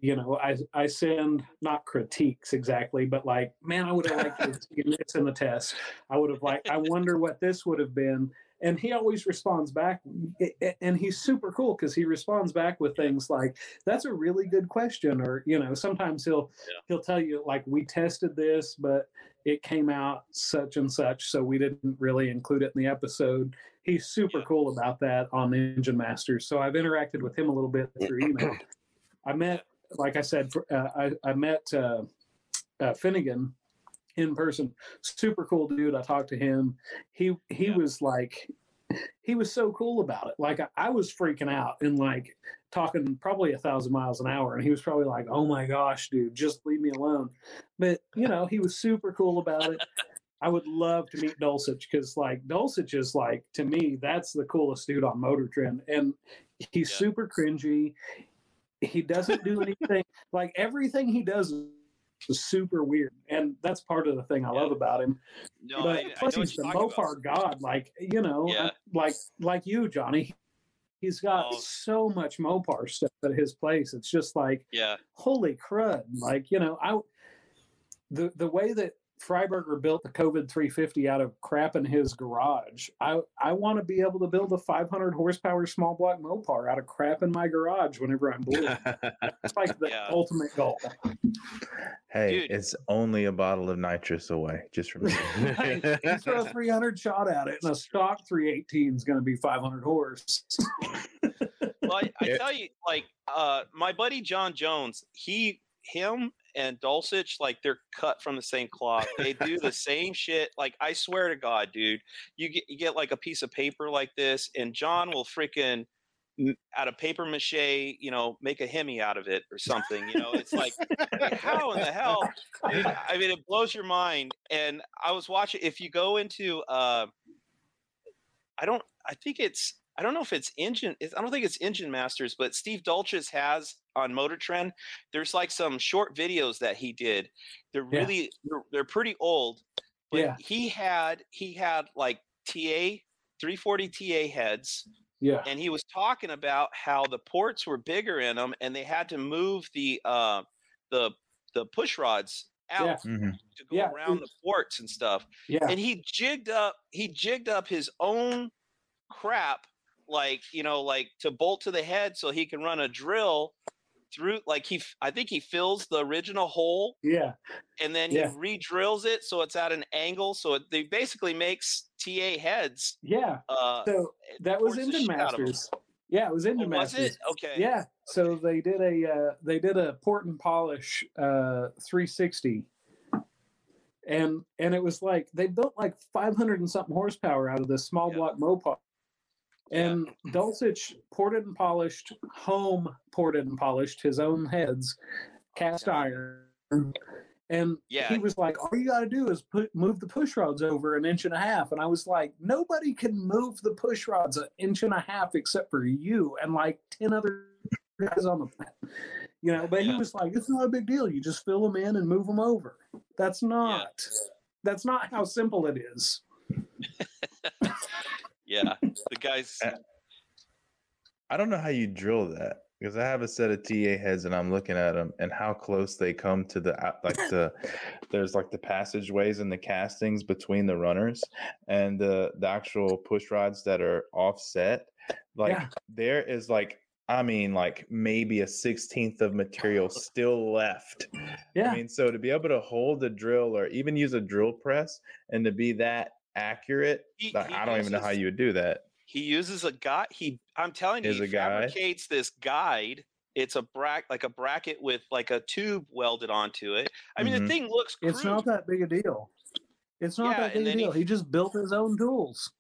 You know, I I send not critiques exactly, but like, man, I would have liked to seen [LAUGHS] this in the test. I would have liked. I wonder what this would have been. And he always responds back, a- a- and he's super cool because he responds back with things like, "That's a really good question," or you know, sometimes he'll he'll tell you like, "We tested this, but it came out such and such, so we didn't really include it in the episode." He's super Yeah. cool about that on Engine Masters. So I've interacted with him a little bit through email. [CLEARS THROAT] I met, like I said, uh, I, I met uh, uh, Finnegan in person. Super cool dude. I talked to him. He he Yeah. was like, he was so cool about it. Like I, I was freaking out and like talking probably a thousand miles an hour, and he was probably like, "Oh my gosh, dude, just leave me alone." But you know, he was super cool about it. I would love to meet Dulcich because like Dulcich is like to me that's the coolest dude on Motor Trend, and he's Yeah. super cringy. He doesn't do [LAUGHS] anything like everything he does is super weird, and that's part of the thing I Yeah. love about him. No, but I, I plus what he's the about. Mopar god, like you know, Yeah. uh, like like you, Johnny. He's got Oh. so much Mopar stuff at his place. It's just like Yeah, holy crud! Like you know, I the the way that Freiburger built the COVID 350 out of crap in his garage. I I want to be able to build a 500 horsepower small block Mopar out of crap in my garage whenever I'm bored. It's like the [LAUGHS] Yeah. ultimate goal. Hey, Dude. it's only a bottle of nitrous away. Just remember. [LAUGHS] Hey, you throw a 300 shot at it, and a stock 318 is going to be 500 horse. well, I, I tell you, like, uh, my buddy John Jones, he, him, and Dulcich, like, they're cut from the same cloth. They do the same shit. Like, I swear to God, dude, you get you get like a piece of paper like this, and John will freaking out of paper mache, you know, make a hemi out of it or something. You know, it's like, like, how in the hell? Dude, [LAUGHS] I mean, it blows your mind. And I was watching. If you go into, uh, I don't. I think it's. I don't know if it's engine. it's- I don't think it's Engine Masters, but Steve Dulcich has on Motor Trend. There's like some short videos that he did. They're Yeah. really. They're, they're pretty old. But Yeah. he had he had like TA 340 TA heads Yeah. and he was talking about how the ports were bigger in them and they had to move the uh the the push rods out Yeah. Mhm. to go Yeah, around the ports and stuff Yeah. and he jigged up he jigged up his own crap like you know like to bolt to the head so he can run a drill through like he i think he fills the original hole Yeah. and then Yeah. he re-drills it so it's at an angle so it they basically makes ta heads Yeah. uh So that was in the Engine shit out of 'em. Masters. Yeah, it was oh, Engine was Masters. it okay Yeah. So they did a uh, they did a port and polish uh, 360, and and it was like they built like 500 and something horsepower out of this small Yeah. block Mopar. Yeah. And [LAUGHS] Dulcich ported and polished, home ported and polished his own heads, cast iron. And Yeah. he was like, all you got to do is put move the push rods over an inch and a half. And I was like, nobody can move the push rods an inch and a half except for you and like 10 other guys on the planet. You know, but he was like, it's not a big deal. You just fill them in and move them over. That's not. That's not how simple it is. [LAUGHS] yeah the guys [LAUGHS] Uh, I don't know how you drill that because I have a set of TA heads and I'm looking at them and how close they come to the like the [LAUGHS] there's like the passageways and the castings between the runners and the the actual push rods that are offset. Like Yeah. there is like I mean like maybe a sixteenth of material [LAUGHS] still left. Yeah. I mean, so to be able to hold the drill or even use a drill press and to be that accurate, He- like, he I don't even know how you would do that. he uses a guide he i'm telling you he a guide? fabricates this guide it's a bracket like a bracket with like a tube welded onto it i mean Mhm. the thing looks It's not that big a deal. It's not Yeah, that big a then he- deal. He just built his own tools.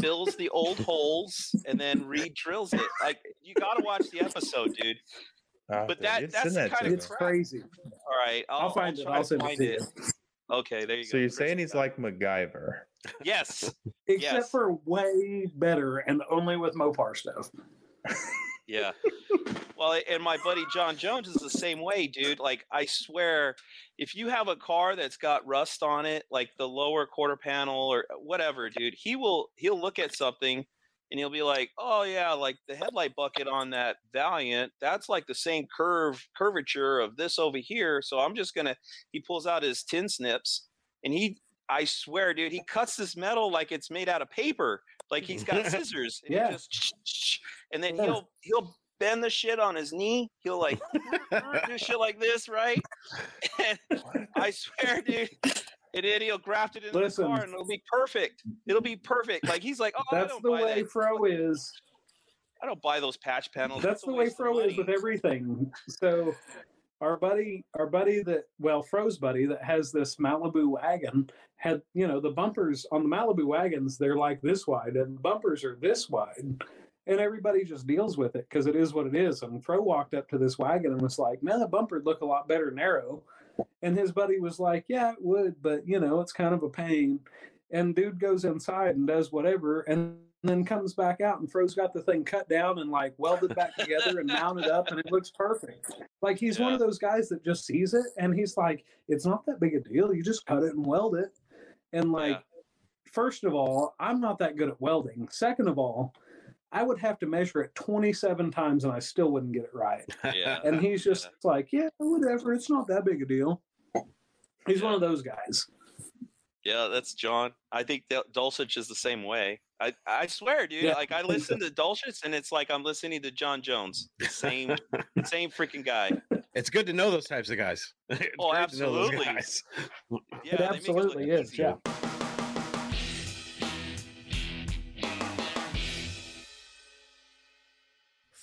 fills the old [LAUGHS] holes and then re-drills it like you gotta watch the episode dude Ah, But dude, that that's that kind of. It's crap. crazy. all right i'll, I'll find it. I'll to send it find to you. okay there you go So you're Chris saying he's like MacGyver? Yes [LAUGHS] Except Yes. for way better and only with Mopar stuff. Yeah. Well, and my buddy John Jones is the same way, dude. Like, I swear, if you have a car that's got rust on it, like the lower quarter panel or whatever, dude, he will he'll look at something and he'll be like, "Oh yeah, like the headlight bucket on that Valiant, that's like the same curve curvature of this over here." So I'm just gonna. He pulls out his tin snips and he. I swear, dude, he cuts this metal like it's made out of paper, like he's got [LAUGHS] scissors. And Yeah. He just, and then he'll he'll bend the shit on his knee. He'll like [LAUGHS] do shit like this, right? [LAUGHS] And I swear, dude. And then he'll graft it Listen. the car, and it'll be perfect. It'll be perfect. Like he's like, oh, I That's the way that. Fro is. I don't buy those patch panels. That's a the way Fro is with everything. So our buddy, our buddy that well, Fro's buddy that has this Malibu wagon had, you know, the bumpers on the Malibu wagons, they're like this wide, and the bumpers are this wide. And everybody just deals with it because it is what it is. And Fro walked up to this wagon and was like, man, the bumper look a lot better narrow. And his buddy was like, Yeah, it would, but you know, it's kind of a pain. And dude goes inside and does whatever and then comes back out and Fro's got the thing cut down and like welded back together and mounted up and it looks perfect. Like he's one of those guys that just sees it and he's like, It's not that big a deal. You just cut it and weld it. And like, Yeah. first of all, I'm not that good at welding. Second of all, I would have to measure it 27 times and I still wouldn't get it right. [LAUGHS] Yeah. And he's just like, yeah, whatever. It's not that big a deal. He's one of those guys. Yeah, that's John. I think Dul- Dulcich is the same way. I, I swear, dude. Yeah. Like I listen to Dulcich, and it's like I'm listening to John Jones. The same, [LAUGHS] same freaking guy. It's good to know those types of guys. [LAUGHS] It's Oh, great to know those absolutely. guys. [LAUGHS] Yeah, it they make us look absolutely is. easy. Yeah.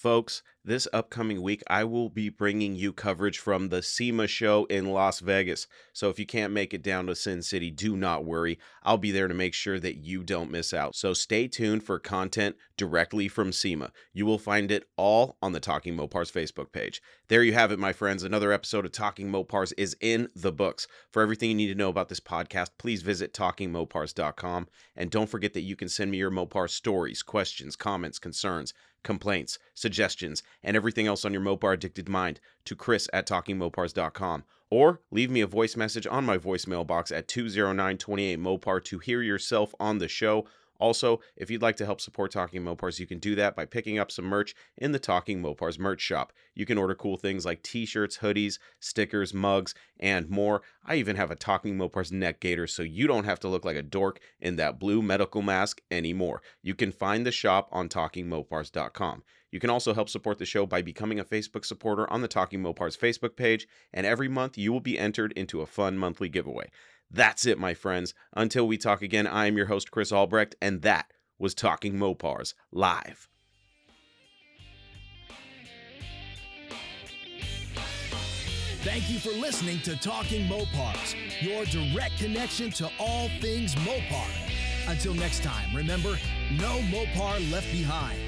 Folks, this upcoming week, I will be bringing you coverage from the SEMA show in Las Vegas. So if you can't make it down to Sin City, do not worry. I'll be there to make sure that you don't miss out. So stay tuned for content directly from SEMA. You will find it all on the Talking Mopars Facebook page. There you have it, my friends. Another episode of Talking Mopars is in the books. For everything you need to know about this podcast, please visit talkingmopars.com. And don't forget that you can send me your Mopar stories, questions, comments, concerns complaints, suggestions, and everything else on your Mopar addicted mind to Chris at talkingmopars.com. Or leave me a voice message on my voicemail box at 20928 Mopar to hear yourself on the show. Also, if you'd like to help support Talking Mopars, you can do that by picking up some merch in the Talking Mopars merch shop. You can order cool things like t shirts, hoodies, stickers, mugs, and more. I even have a Talking Mopars neck gaiter so you don't have to look like a dork in that blue medical mask anymore. You can find the shop on talkingmopars.com. You can also help support the show by becoming a Facebook supporter on the Talking Mopars Facebook page, and every month you will be entered into a fun monthly giveaway. That's it, my friends. Until we talk again, I am your host, Chris Albrecht, and that was Talking Mopars live. Thank you for listening to Talking Mopars, your direct connection to all things Mopar. Until next time, remember, no Mopar left behind.